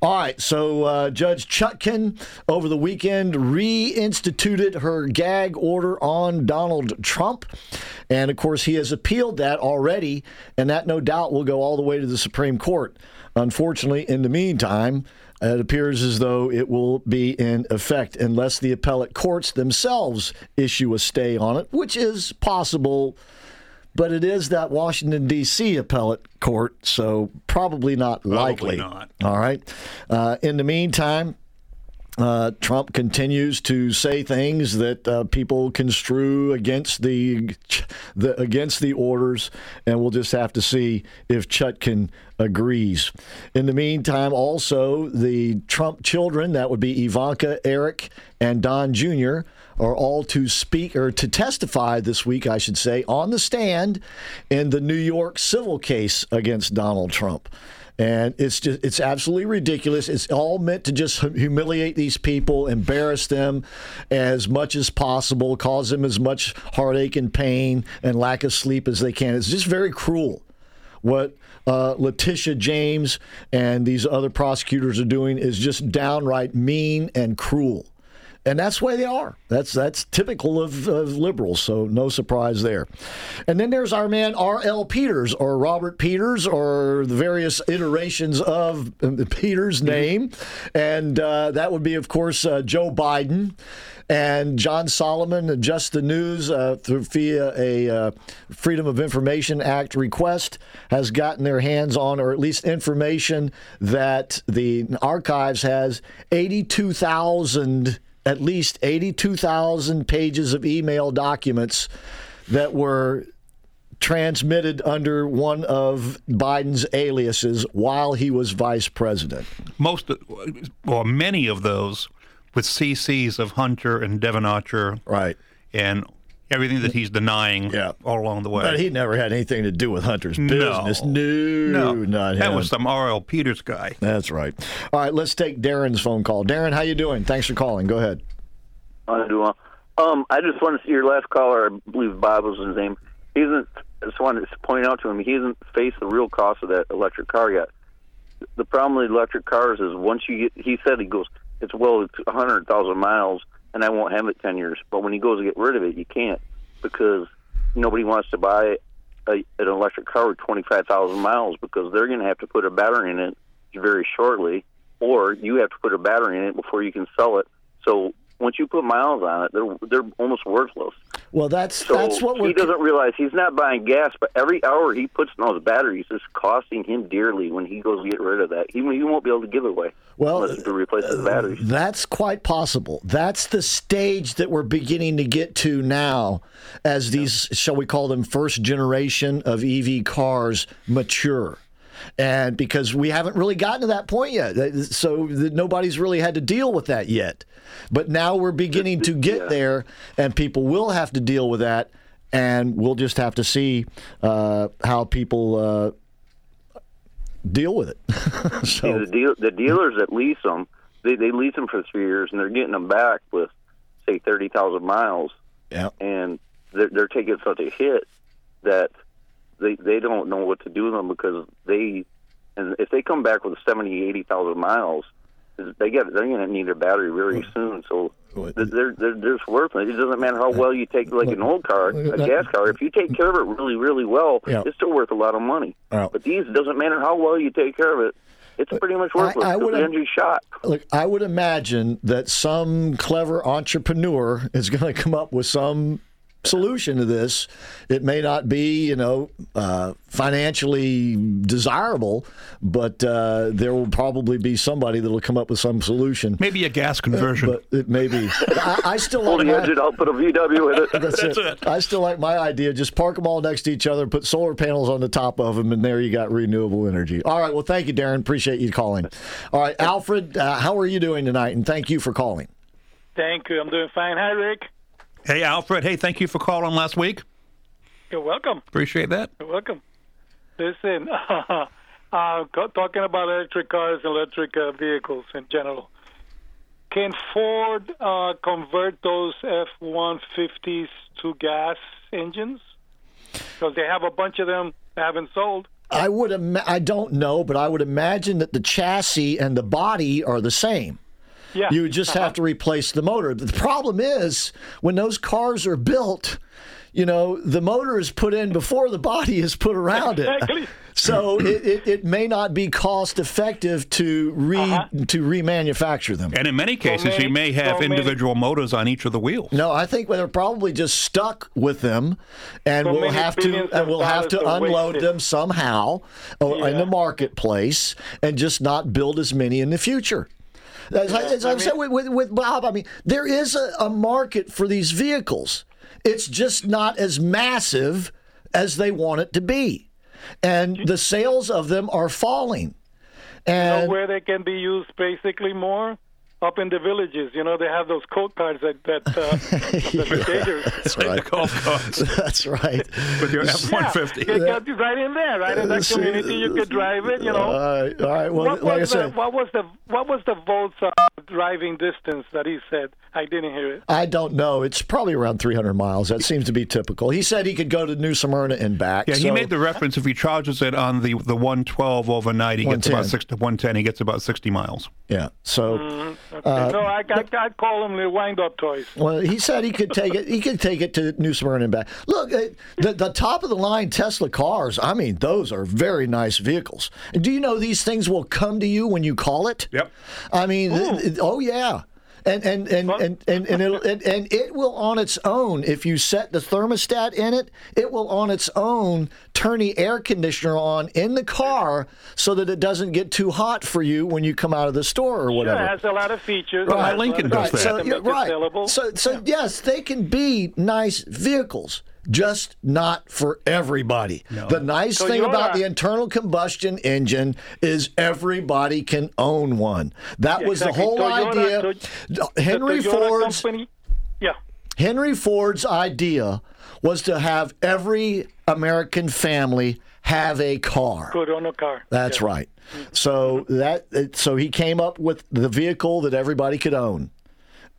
All right, so uh, Judge Chutkan over the weekend reinstituted her gag order on Donald Trump. And of course, he has appealed that already, and that no doubt will go all the way to the Supreme Court. Unfortunately, in the meantime, it appears as though it will be in effect unless the appellate courts themselves issue a stay on it, which is possible, but it is that Washington, D.C. appellate court, so probably not Probably likely. not. All right. Uh, in the meantime, uh, Trump continues to say things that uh, people construe against the, the against the orders, and we'll just have to see if Chutkan agrees. In the meantime, also the Trump children, that would be Ivanka, Eric, and Don Jr., are all to speak or to testify this week, I should say, on the stand in the New York civil case against Donald Trump and it's just it's absolutely ridiculous. It's all meant to just humiliate these people, embarrass them as much as possible, cause them as much heartache and pain and lack of sleep as they can. It's just very cruel what uh, Letitia James and these other prosecutors are doing is just downright mean and cruel. And that's the way they are. That's that's typical of, of liberals, so no surprise there. And then there's our man R.L. Peters or Robert Peters or the various iterations of Peters' name. And uh, that would be, of course, uh, Joe Biden. And John Solomon, Just the News, uh, through via a uh, Freedom of Information Act request, has gotten their hands on, or at least information that the archives has 82,000, at least 82,000 pages of email documents that were transmitted under one of Biden's aliases while he was vice president. Most, or many of those with CCs of Hunter and Devon Archer. Right. And everything that he's denying yeah. all along the way. But he never had anything to do with Hunter's business. No. No, no. not that was some R.L. Peters guy. That's right. All right, let's take Darren's phone call. Darren, how you doing? Thanks for calling. Go ahead. I do. Um, I just want to see your last caller. I believe Bob was his name. He isn't. I just wanted to point out to him he hasn't faced the real cost of that electric car yet. The problem with electric cars is once you get. He said he goes. It's well, it's a hundred thousand miles, and I won't have it ten years. But when he goes to get rid of it, you can't because nobody wants to buy a, an electric car with twenty five thousand miles because they're going to have to put a battery in it very shortly, or you have to put a battery in it before you can sell it. So once you put miles on it, they're they're almost worthless. Well, that's So that's what we're he doesn't realize he's not buying gas, but every hour he puts in those batteries is costing him dearly when he goes to get rid of that. He, he won't be able to give it away Well, unless he replaces the uh, batteries. That's quite possible. That's the stage that we're beginning to get to now as these, shall we call them, first generation of EV cars mature. And because we haven't really gotten to that point yet. So nobody's really had to deal with that yet. But now we're beginning to get there, and people will have to deal with that. And we'll just have to see uh, how people uh, deal with it. See, the, deal, the dealers that lease them, they, they lease them for three years, and they're getting them back with, say, 30,000 miles. Yeah. And they're, they're taking such a hit that they they don't know what to do with them because they, and if they come back with 70, 80,000 miles, they get they're going to need a battery very soon. So they're they're they're just worthless. It doesn't matter how well you take like an old car, a gas car. If you take care of it really really well, Yeah. it's still worth a lot of money. Yeah. But these it doesn't matter how well you take care of it. It's pretty much worthless. I 'cause would- shot. Look, I would imagine that some clever entrepreneur is going to come up with some solution to this. It may not be, you know, uh, financially desirable, but uh, there will probably be somebody that will come up with some solution. Maybe a gas conversion. But it may be. I, I still Pull like the my- engine out, put a VW in it. That's, it. I still like my idea. Just park them all next to each other, put solar panels on the top of them, and there you got renewable energy. All right. Well, thank you, Darren. Appreciate you calling. All right, Alfred, uh, how are you doing tonight? And thank you for calling. Thank you. I'm doing fine. Hi, Rick. Hey, Alfred. Hey, thank you for calling last week. You're welcome. Appreciate that. You're welcome. Listen, uh, co- talking about electric cars and electric uh, vehicles in general. Can Ford uh, convert those F-150s to gas engines? Because they have a bunch of them that haven't sold. I would. Ima- I don't know, but I would imagine that the chassis and the body are the same. Yeah. You would just have to replace the motor. The problem is when those cars are built, you know, the motor is put in before the body is put around Exactly. it. So it, it, it may not be cost effective to re to remanufacture them. And in many cases, you may have individual motors on each of the wheels. No, I think they're probably just stuck with them, and So we'll have to and we'll have to unload wasted. them somehow or in the marketplace, and just not build as many in the future. As, I, as I've said with, with, with Bob, I mean, there is a, a market for these vehicles. It's just not as massive as they want it to be, and the sales of them are falling. You And know where they can be used basically more? Up in the villages. You know, they have those coat cars that, that uh, the skaters. That's right. That's right. With your F-150. it got right in there, right in that community. You could drive it. You know. All right, all right. Well, what like I was the, what was the what was the Volts uh, driving distance that he said? I didn't hear it. I don't know. It's probably around 300 miles. That seems to be typical. He said he could go to New Smyrna and back. Yeah, he made the reference. If he charges it on the the 112 overnight, he gets about six to 110. He gets about 60 miles. Yeah. So, Okay. uh, no, I, I, I call them the wind-up toys. well, he said he could take it. He could take it to New Smyrna and back. Look, uh, the the top of the line Tesla cars. I mean, those are very nice vehicles. Do you know these things will come to you when you call it? Yep. I mean, th- th- oh yeah. And and and and and, and, it'll, and and it will on its own if you set the thermostat in it, it will on its own turn the air conditioner on in the car so that it doesn't get too hot for you when you come out of the store or whatever. Sure, it has a lot of features. Right. It has a lot Right. features So to you're make it right. sellable. So so yes, they can be nice vehicles. Just not for everybody. The nice thing about Toyota- the internal combustion engine is everybody can own one. That Yeah, was the whole Toyota- idea. the Henry Toyota Ford's company, yeah. Henry Ford's idea was to have every American family have a car. Could own a car. That's Yeah. right. So that so he came up with the vehicle that everybody could own.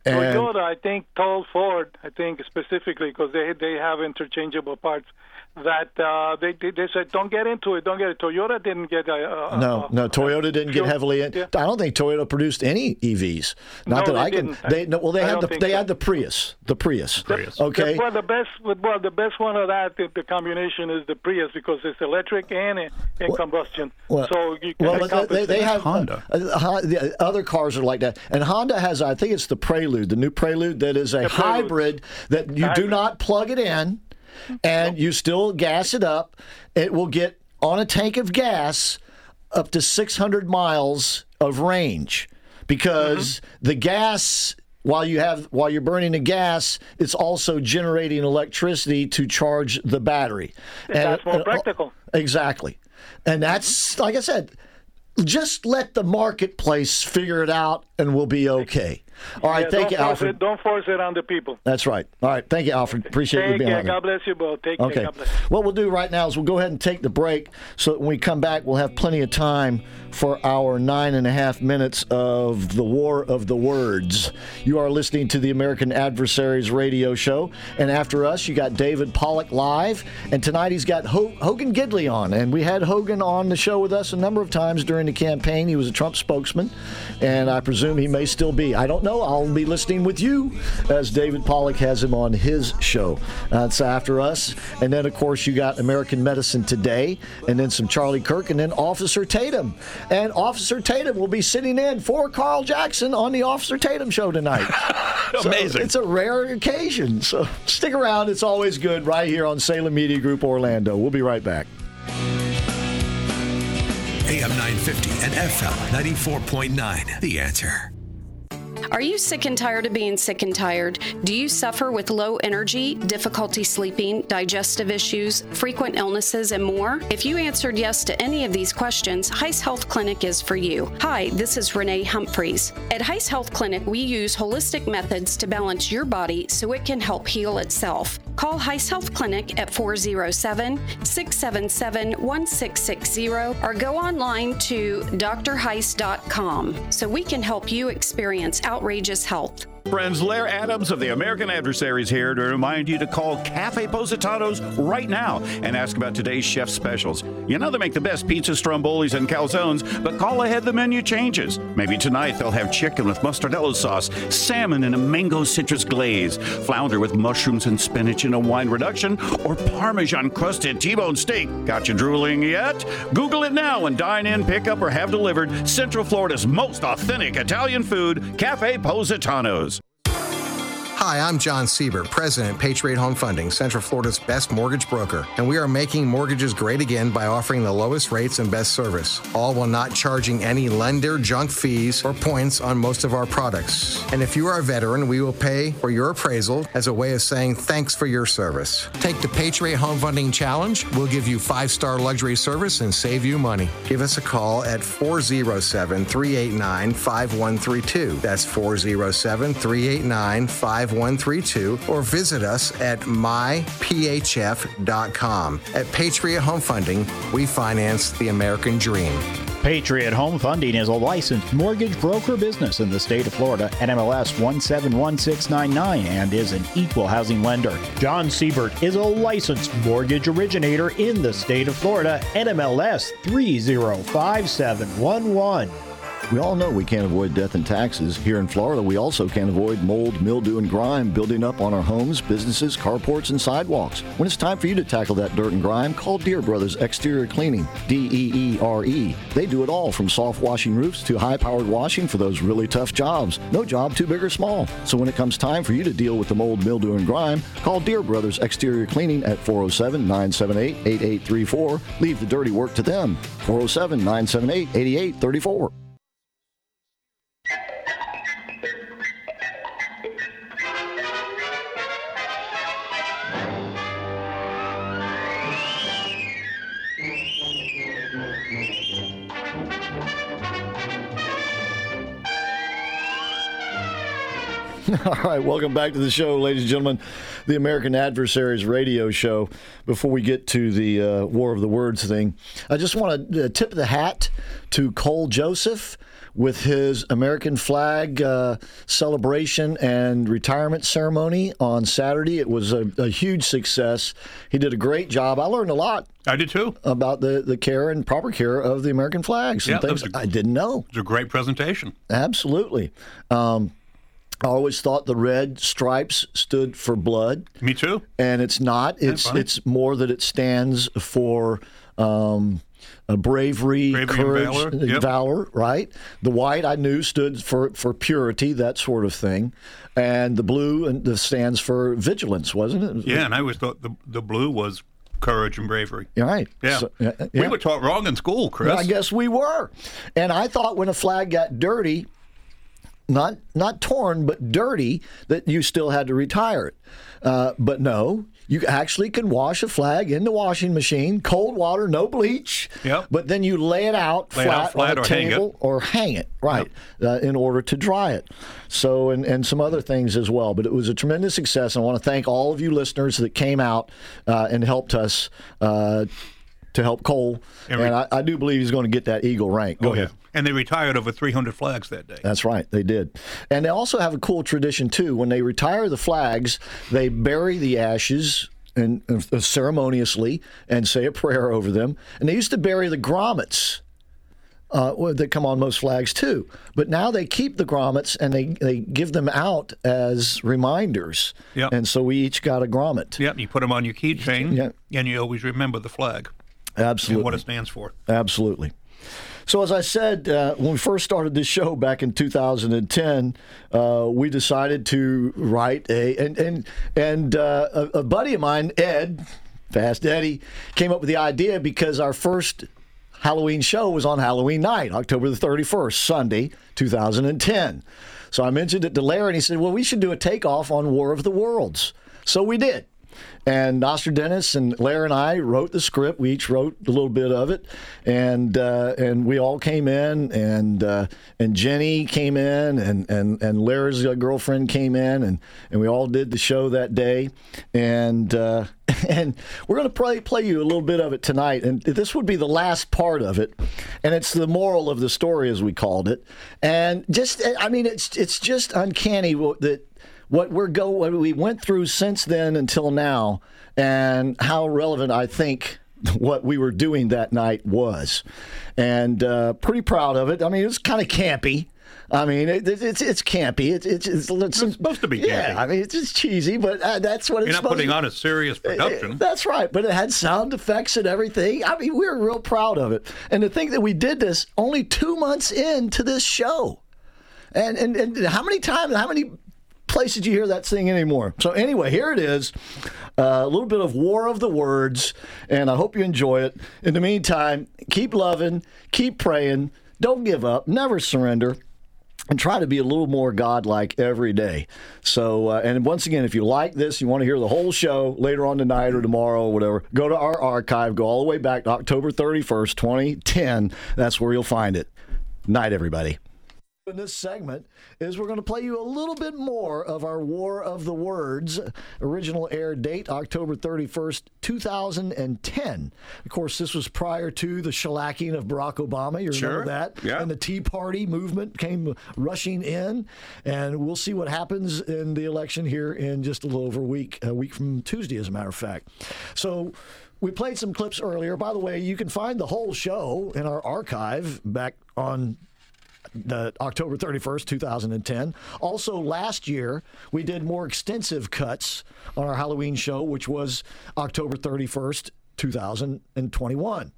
And Toyota, I think, told Ford, I think specifically because they they have interchangeable parts, that uh, they, they they said don't get into it, don't get it. Toyota didn't get a, a, no, no, uh, Toyota didn't get heavily in. yeah. I don't think Toyota produced any EVs. Not No, that they I can. didn't. They no, well, they I had the they so. had the Prius, the Prius. Prius. Okay. The, well, the best well the best one of that the, the combination is the Prius because it's electric and and combustion. Well, so you can well, but they, compensate. they have Honda. Uh, Hon- the other cars are like that, and Honda has, I think it's the Prelude, the new Prelude that is a hybrid that you do not plug it in, and you still gas it up. It will get on a tank of gas up to 600 miles of range because the gas while you have while you're burning the gas it's also generating electricity to charge the battery That's more practical. exactly and that's like i said just let the marketplace figure it out and we'll be okay all right Yeah, thank you alfred It, don't force it on the people. that's right all right thank you alfred appreciate you being on there. God bless you both. Take care. Okay. What we'll do right now is we'll go ahead and take the break so that when we come back, we'll have plenty of time for our nine and a half minutes of the War of the Words. You are listening to the American Adversaries radio show. And after us, you got David Pollock live. And tonight he's got Ho- Hogan Gidley on. And we had Hogan on the show with us a number of times during the campaign. He was a Trump spokesman. And I presume he may still be. I don't know. I'll be listening with you as David Pollock has him on his show. That's after us. And then, of course, you got American Medicine Today, and then some Charlie Kirk, and then Officer Tatum. And Officer Tatum will be sitting in for Carl Jackson on the Officer Tatum show tonight. So Amazing. it's a rare occasion. So stick around. It's always good right here on Salem Media Group Orlando. We'll be right back. AM 950 and FM 94.9. The answer. Are you sick and tired of being sick and tired? Do you suffer with low energy, difficulty sleeping, digestive issues, frequent illnesses, and more? If you answered yes to any of these questions, Heiss Health Clinic is for you. Hi, this is Renee Humphreys. At Heiss Health Clinic, we use holistic methods to balance your body so it can help heal itself. Call Heiss Health Clinic at 407 677 1660 or go online to drheiss.com so we can help you experience outrageous health. Friends, Lair Adams of the American Adversaries here to remind you to call Cafe Positanos right now and ask about today's chef specials. You know they make the best pizza, strombolis, and calzones, but call ahead the menu changes. Maybe tonight they'll have chicken with mustardello sauce, salmon in a mango citrus glaze, flounder with mushrooms and spinach in a wine reduction, or parmesan crusted T-bone steak. Got you drooling yet? Google it now and dine in, pick up, or have delivered Central Florida's most authentic Italian food, Cafe Positanos. Hi, I'm John Siebert, President, Patriot Home Funding, Central Florida's best mortgage broker, and we are making mortgages great again by offering the lowest rates and best service, all while not charging any lender junk fees or points on most of our products. And if you are a veteran, we will pay for your appraisal as a way of saying thanks for your service. Take the Patriot Home Funding Challenge. We'll give you five star luxury service and save you money. Give us a call at 407 389 5132. That's 407 389 5132 or visit us at myphf.com. At Patriot Home Funding, we finance the American dream. Patriot Home Funding is a licensed mortgage broker business in the state of Florida, at NMLS 171699, and is an equal housing lender. John Siebert is a licensed mortgage originator in the state of Florida, at NMLS 305711. We all know we can't avoid death and taxes. Here in Florida, we also can't avoid mold, mildew, and grime building up on our homes, businesses, carports, and sidewalks. When it's time for you to tackle that dirt and grime, call Deere Brothers Exterior Cleaning, D E E R E. They do it all from soft washing roofs to high powered washing for those really tough jobs. No job too big or small. So when it comes time for you to deal with the mold, mildew, and grime, call Deere Brothers Exterior Cleaning at 407 978 8834. Leave the dirty work to them. 407 978 8834. All right, welcome back to the show, ladies and gentlemen, the American Adversaries radio show. Before we get to the uh, War of the Words thing, I just want to uh, tip the hat to Cole Joseph with his American flag uh, celebration and retirement ceremony on Saturday. It was a, a, huge success. He did a great job. I learned a lot. I did too. About the, the care and proper care of the American flags and Yeah, things a- I didn't know. It was a great presentation. Absolutely. Um, I always thought the red stripes stood for blood. Me too. And it's not. It's it's more that it stands for um, uh, bravery, Bravery and courage, valor. uh, Yep. valor, Right. The white I knew stood for for purity, that sort of thing, and the blue and the stands for vigilance, wasn't it? Yeah, and I always thought the the blue was courage and bravery. Right. Yeah. So- yeah, We were taught wrong in school, Chris. Well, I guess we were. And I thought when a flag got dirty, not not torn but dirty, that you still had to retire it. Uh, but no, you actually can wash a flag in the washing machine, cold water, no bleach. Yep. But then you lay it out Lay it flat, out flat on a or hang it. table or hang it, right, uh, in order to dry it. So, and, and some other things as well. But it was a tremendous success. And I want to thank all of you listeners that came out uh, and helped us. Uh, to help Cole, And and, I, I do believe he's going to get that Eagle rank. Go oh, ahead. yeah. And they retired over 300 flags that day. That's right, they did. And they also have a cool tradition too. When they retire the flags, they bury the ashes and uh, ceremoniously and say a prayer over them. And they used to bury the grommets. Uh, that come on most flags too, but now they keep the grommets and they, they give them out as reminders. Yep. And so we each got a grommet. Yep, you put them on your keychain, Yeah. and you always remember the flag Absolutely. and what it stands for. Absolutely. So, as I said, uh, when we first started this show back in 2010, uh, we decided to write a and and and uh, a, a buddy of mine, Ed, Fast Eddie, came up with the idea because our first Halloween show was on Halloween night, October the 31st, Sunday, 2010. So I mentioned it to Larry, and he said, "Well, we should do a takeoff on War of the Worlds." So we did. And Nostradamus and Larry and I wrote the script. We each wrote a little bit of it, and uh, and we all came in, and uh, and Jenny came in, and and and Larry's uh, girlfriend came in, and and we all did the show that day, and uh, and we're going to play play you a little bit of it tonight, and this would be the last part of it, and it's the moral of the story as we called it, and just I mean it's it's just uncanny that what we're go what we went through since then until now and how relevant I think what we were doing that night was and uh, pretty proud of it I mean it was kind of campy I mean it, it- it's it's campy it's it's, it's, it's supposed to be yeah campy. I mean it's just cheesy but uh, that's what it's You're not putting on a serious production. that's right, but it had sound effects and everything. I mean, we were real proud of it. And to think that we did this only two months into this show. And, and, and how many times, how many places you hear that thing anymore? So, anyway, here it is uh, a little bit of War of the Words, and I hope you enjoy it. In the meantime, keep loving, keep praying, don't give up, never surrender and try to be a little more godlike every day. So, uh, and once again, if you like this, you want to hear the whole show later on tonight or tomorrow or whatever, go to our archive, go all the way back to October 31st, 2010. That's where you'll find it. Night, everybody. In this segment is we're going to play you a little bit more of our War of the Words. Original air date October 31st, 2010. Of course, this was prior to the shellacking of Barack Obama. You remember Sure. that? Yeah. And the Tea Party movement came rushing in. And we'll see what happens in the election here in just a little over a week, a week from Tuesday, as a matter of fact. So, we played some clips earlier. By the way, you can find the whole show in our archive back on the October 31st, 2010. Also, last year, we did more extensive cuts on our Halloween show, which was October 31st. 2021.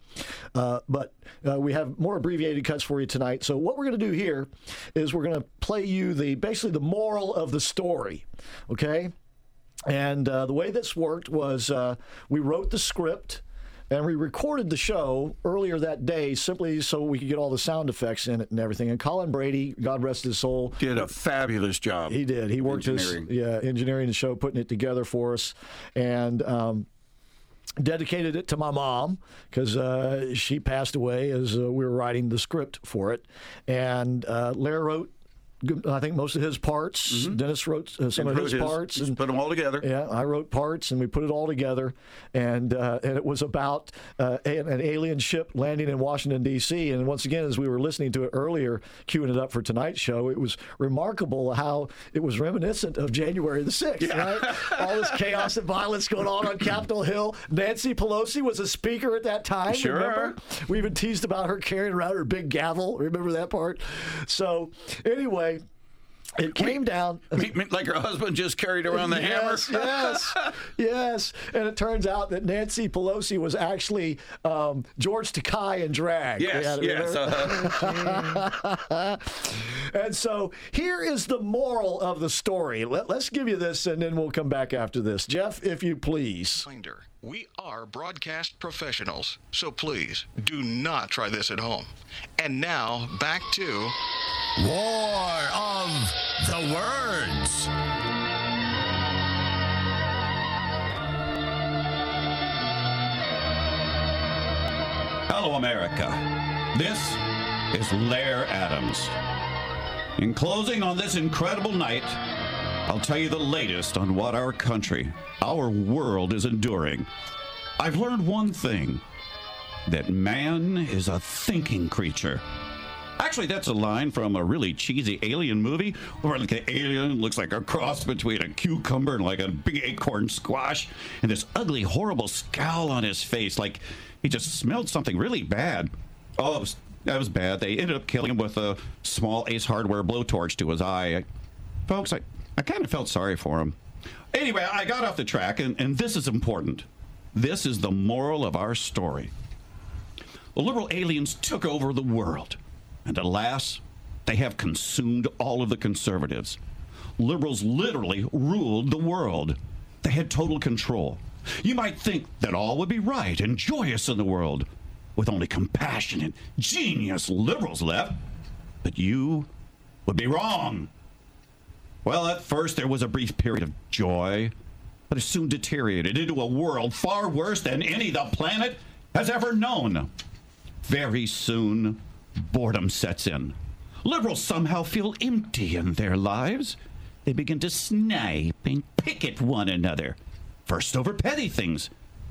Uh, but uh, we have more abbreviated cuts for you tonight. So, what we're going to do here is we're going to play you the basically the moral of the story. Okay? And uh, the way this worked was uh, we wrote the script and we recorded the show earlier that day simply so we could get all the sound effects in it and everything. And Colin Brady, God rest his soul, Did a fabulous job. he did. He worked his yeah engineering the show, putting it together for us, and. Um, Dedicated it to my mom because uh, she passed away as uh, we were writing the script for it, and uh, Larry wrote, I think most of his parts. Dennis wrote uh, some And of his, his- parts, just and them all together. Yeah, I wrote parts, and we put it all together, and uh, and it was about uh, an, an alien ship landing in Washington D.C. And once again, as we were listening to it earlier, queuing it up for tonight's show, it was remarkable how it was reminiscent of January the sixth. Right, all this chaos and violence going on on Capitol Hill. Nancy Pelosi was a speaker at that time. Sure. Remember? We even teased about her carrying around her big gavel. Remember that part? So anyway. It came down. Me- me- like her husband just carried around the yes, hammer. Yes, yes. And it turns out that Nancy Pelosi was actually um, George Takei in drag. Yes, Yeah, yes, remember? and so here is the moral of the story. Let, let's give you this, and then we'll come back after this. Jeff, if you please. Reminder, We are broadcast professionals, so please do not try this at home. And now back to War of the Words. Hello, America. This is Lair Adams. In closing on this incredible night, I'll tell you the latest on what our country, our world is enduring. I've learned one thing that man is a thinking creature. Actually, that's a line from a really cheesy alien movie where like the alien looks like a cross between a cucumber and like a big acorn squash, and this ugly, horrible scowl on his face, like he just smelled something really bad. Oh, that was bad. They ended up killing him with a small Ace Hardware blowtorch to his eye. Folks, I, I kind of felt sorry for him. Anyway, I got off the track, and, and this is important. This is the moral of our story. The liberal aliens took over the world. And alas, they have consumed all of the conservatives. Liberals literally ruled the world. They had total control. You might think that all would be right and joyous in the world, with only compassionate, genius liberals left. But you would be wrong. Well, at first there was a brief period of joy, but it soon deteriorated into a world far worse than any the planet has ever known. Very soon, boredom sets in. Liberals somehow feel empty in their lives. They begin to snipe and pick at one another, first over petty things,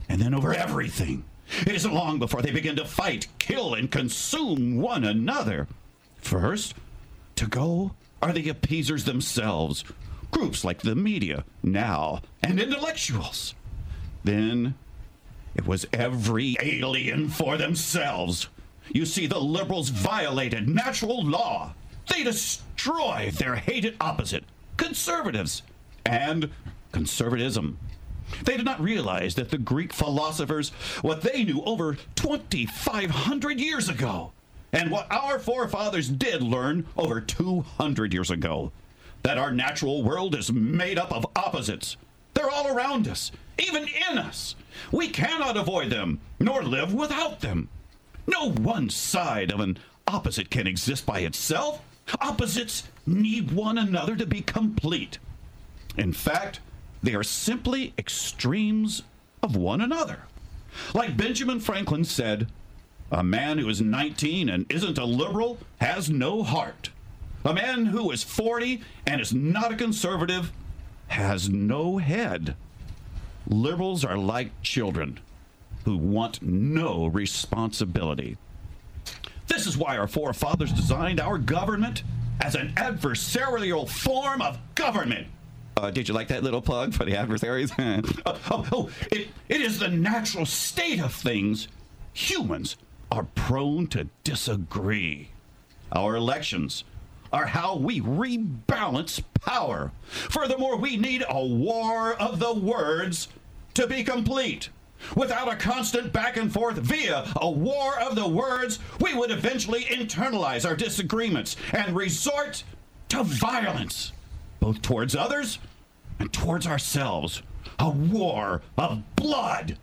and then over everything. It isn't long before they begin to fight, kill, and consume one another. First, to go are the appeasers themselves, groups like the media, now, and intellectuals. Then it was every alien for themselves. You see, the liberals violated natural law. They destroyed their hated opposite, conservatives, and conservatism. They did not realize that the Greek philosophers, what they knew over 2,500 years ago, and what our forefathers did learn over 200 years ago, that our natural world is made up of opposites. They're all around us, even in us. We cannot avoid them, nor live without them. No one side of an opposite can exist by itself. Opposites need one another to be complete. In fact, they are simply extremes of one another. Like Benjamin Franklin said, a man who is 19 and isn't a liberal has no heart. A man who is 40 and is not a conservative has no head. Liberals are like children who want no responsibility. This is why our forefathers designed our government as an adversarial form of government. Uh, did you like that little plug for the adversaries? oh, oh, oh, it, it is the natural state of things. Humans are prone to disagree. Our elections are how we rebalance power. Furthermore, we need a war of the words to be complete. Without a constant back and forth via a war of the words, we would eventually internalize our disagreements and resort to violence, both towards others and towards ourselves. A war of blood.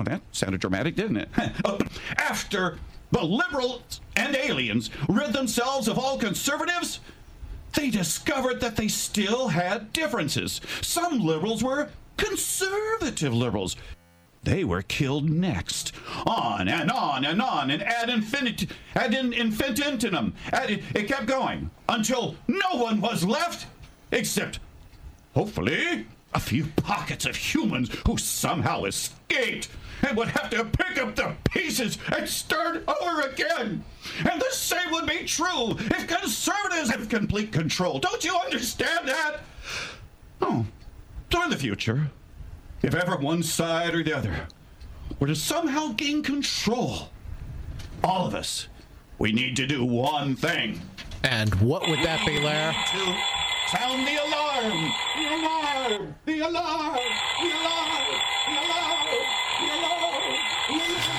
Well, that sounded dramatic, didn't it? Oh, after the liberals and aliens rid themselves of all conservatives, they discovered that they still had differences. Some liberals were conservative liberals. They were killed next. On and on and on and ad infinitum, ad in, infinitum. Ad, it kept going until no one was left except, hopefully, a few pockets of humans who somehow escaped and would have to pick up the pieces and start over again. And the same would be true if conservatives have complete control. Don't you understand that? Oh, so in the future, if ever one side or the other were to somehow gain control, all of us, we need to do one thing. And what would that be, Lair? To sound the alarm! The alarm! The alarm! The alarm! The alarm! The alarm!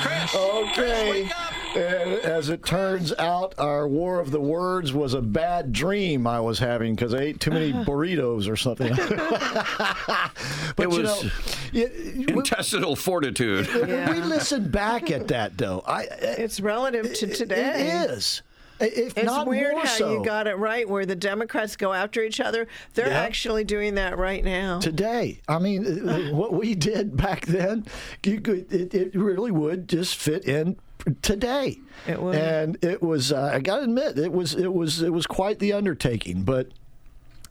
Chris! Okay. And as it turns out, our War of the Words was a bad dream I was having because I ate too many burritos or something. but It you was know, y- intestinal fortitude. we listen back at that though. I, uh, it's relative to today. It is. If it's not weird more how so. you got it right, where the Democrats go after each other. They're Yeah. actually doing that right now. today. I mean, uh, what we did back then, you could, it, it really would just fit in today. It would. and it was. Uh, I got to admit, it was. It was. It was quite the undertaking, but.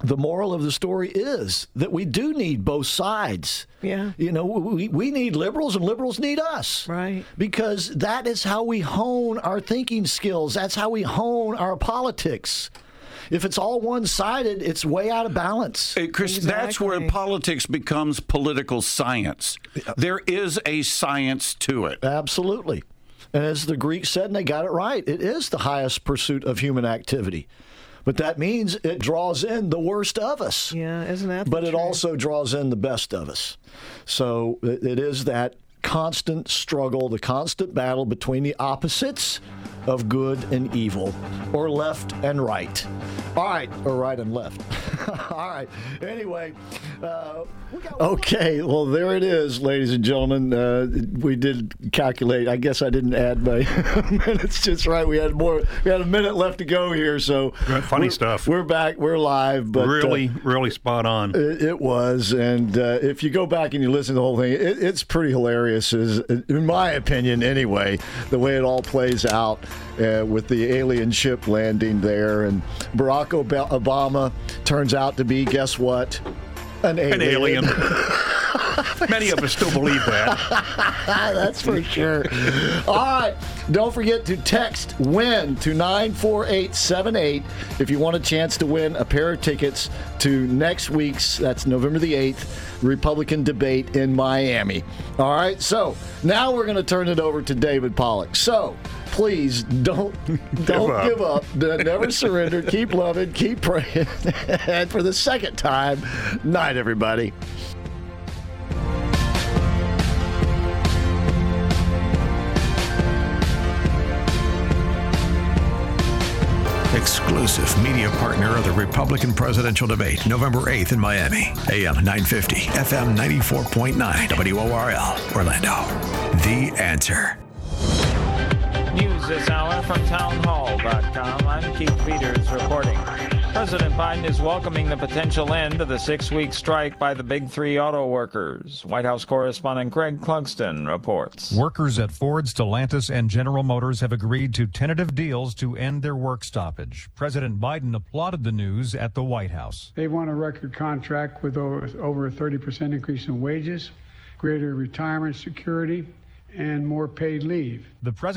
The moral of the story is that we do need both sides. Yeah. You know, we, we need liberals and liberals need us. Right. Because that is how we hone our thinking skills. That's how we hone our politics. If it's all one sided, it's way out of balance. Hey, Chris, that's where politics becomes political science. There is a science to it. Absolutely. And as the Greeks said, and they got it right, it is the highest pursuit of human activity. But that means it draws in the worst of us. Yeah, isn't that? But it truth? also draws in the best of us. So it it is that constant struggle, the constant battle between the opposites of good and evil, or left and right. All right, or right and left. All right. Anyway, uh, okay. Well, there it is, ladies and gentlemen. Uh, we did calculate. I guess I didn't add my minutes just right. We had more. We had a minute left to go here. So Funny we're- stuff. We're back. We're live. But uh, really, really spot on. it, it was, and uh, if you go back and you listen to the whole thing, it, it's pretty hilarious. Is in my opinion, anyway, the way it all plays out uh, with the alien ship landing there, and Barack Ob- Obama turns out to be, guess what? An alien. An alien. Many of us still believe that. That's for sure. All right. Don't forget to text WIN to 94878 if you want a chance to win a pair of tickets to next week's, that's November the 8th, Republican debate in Miami. All right. So now we're going to turn it over to David Pollock. So please don't don't up. give up. Never surrender. Keep loving. Keep praying. and for the second time, night, everybody. Exclusive media partner of the Republican presidential debate, November 8th in Miami. AM 950, FM 94.9, WORL, Orlando. The answer. News this hour from townhall.com. I'm Keith Peters reporting. President Biden is welcoming the potential end of the six week strike by the big three auto workers. White House correspondent Greg Clugston reports. Workers at Ford, Stellantis, and General Motors have agreed to tentative deals to end their work stoppage. President Biden applauded the news at the White House. They won a record contract with over, over a 30% increase in wages, greater retirement security, and more paid leave. The president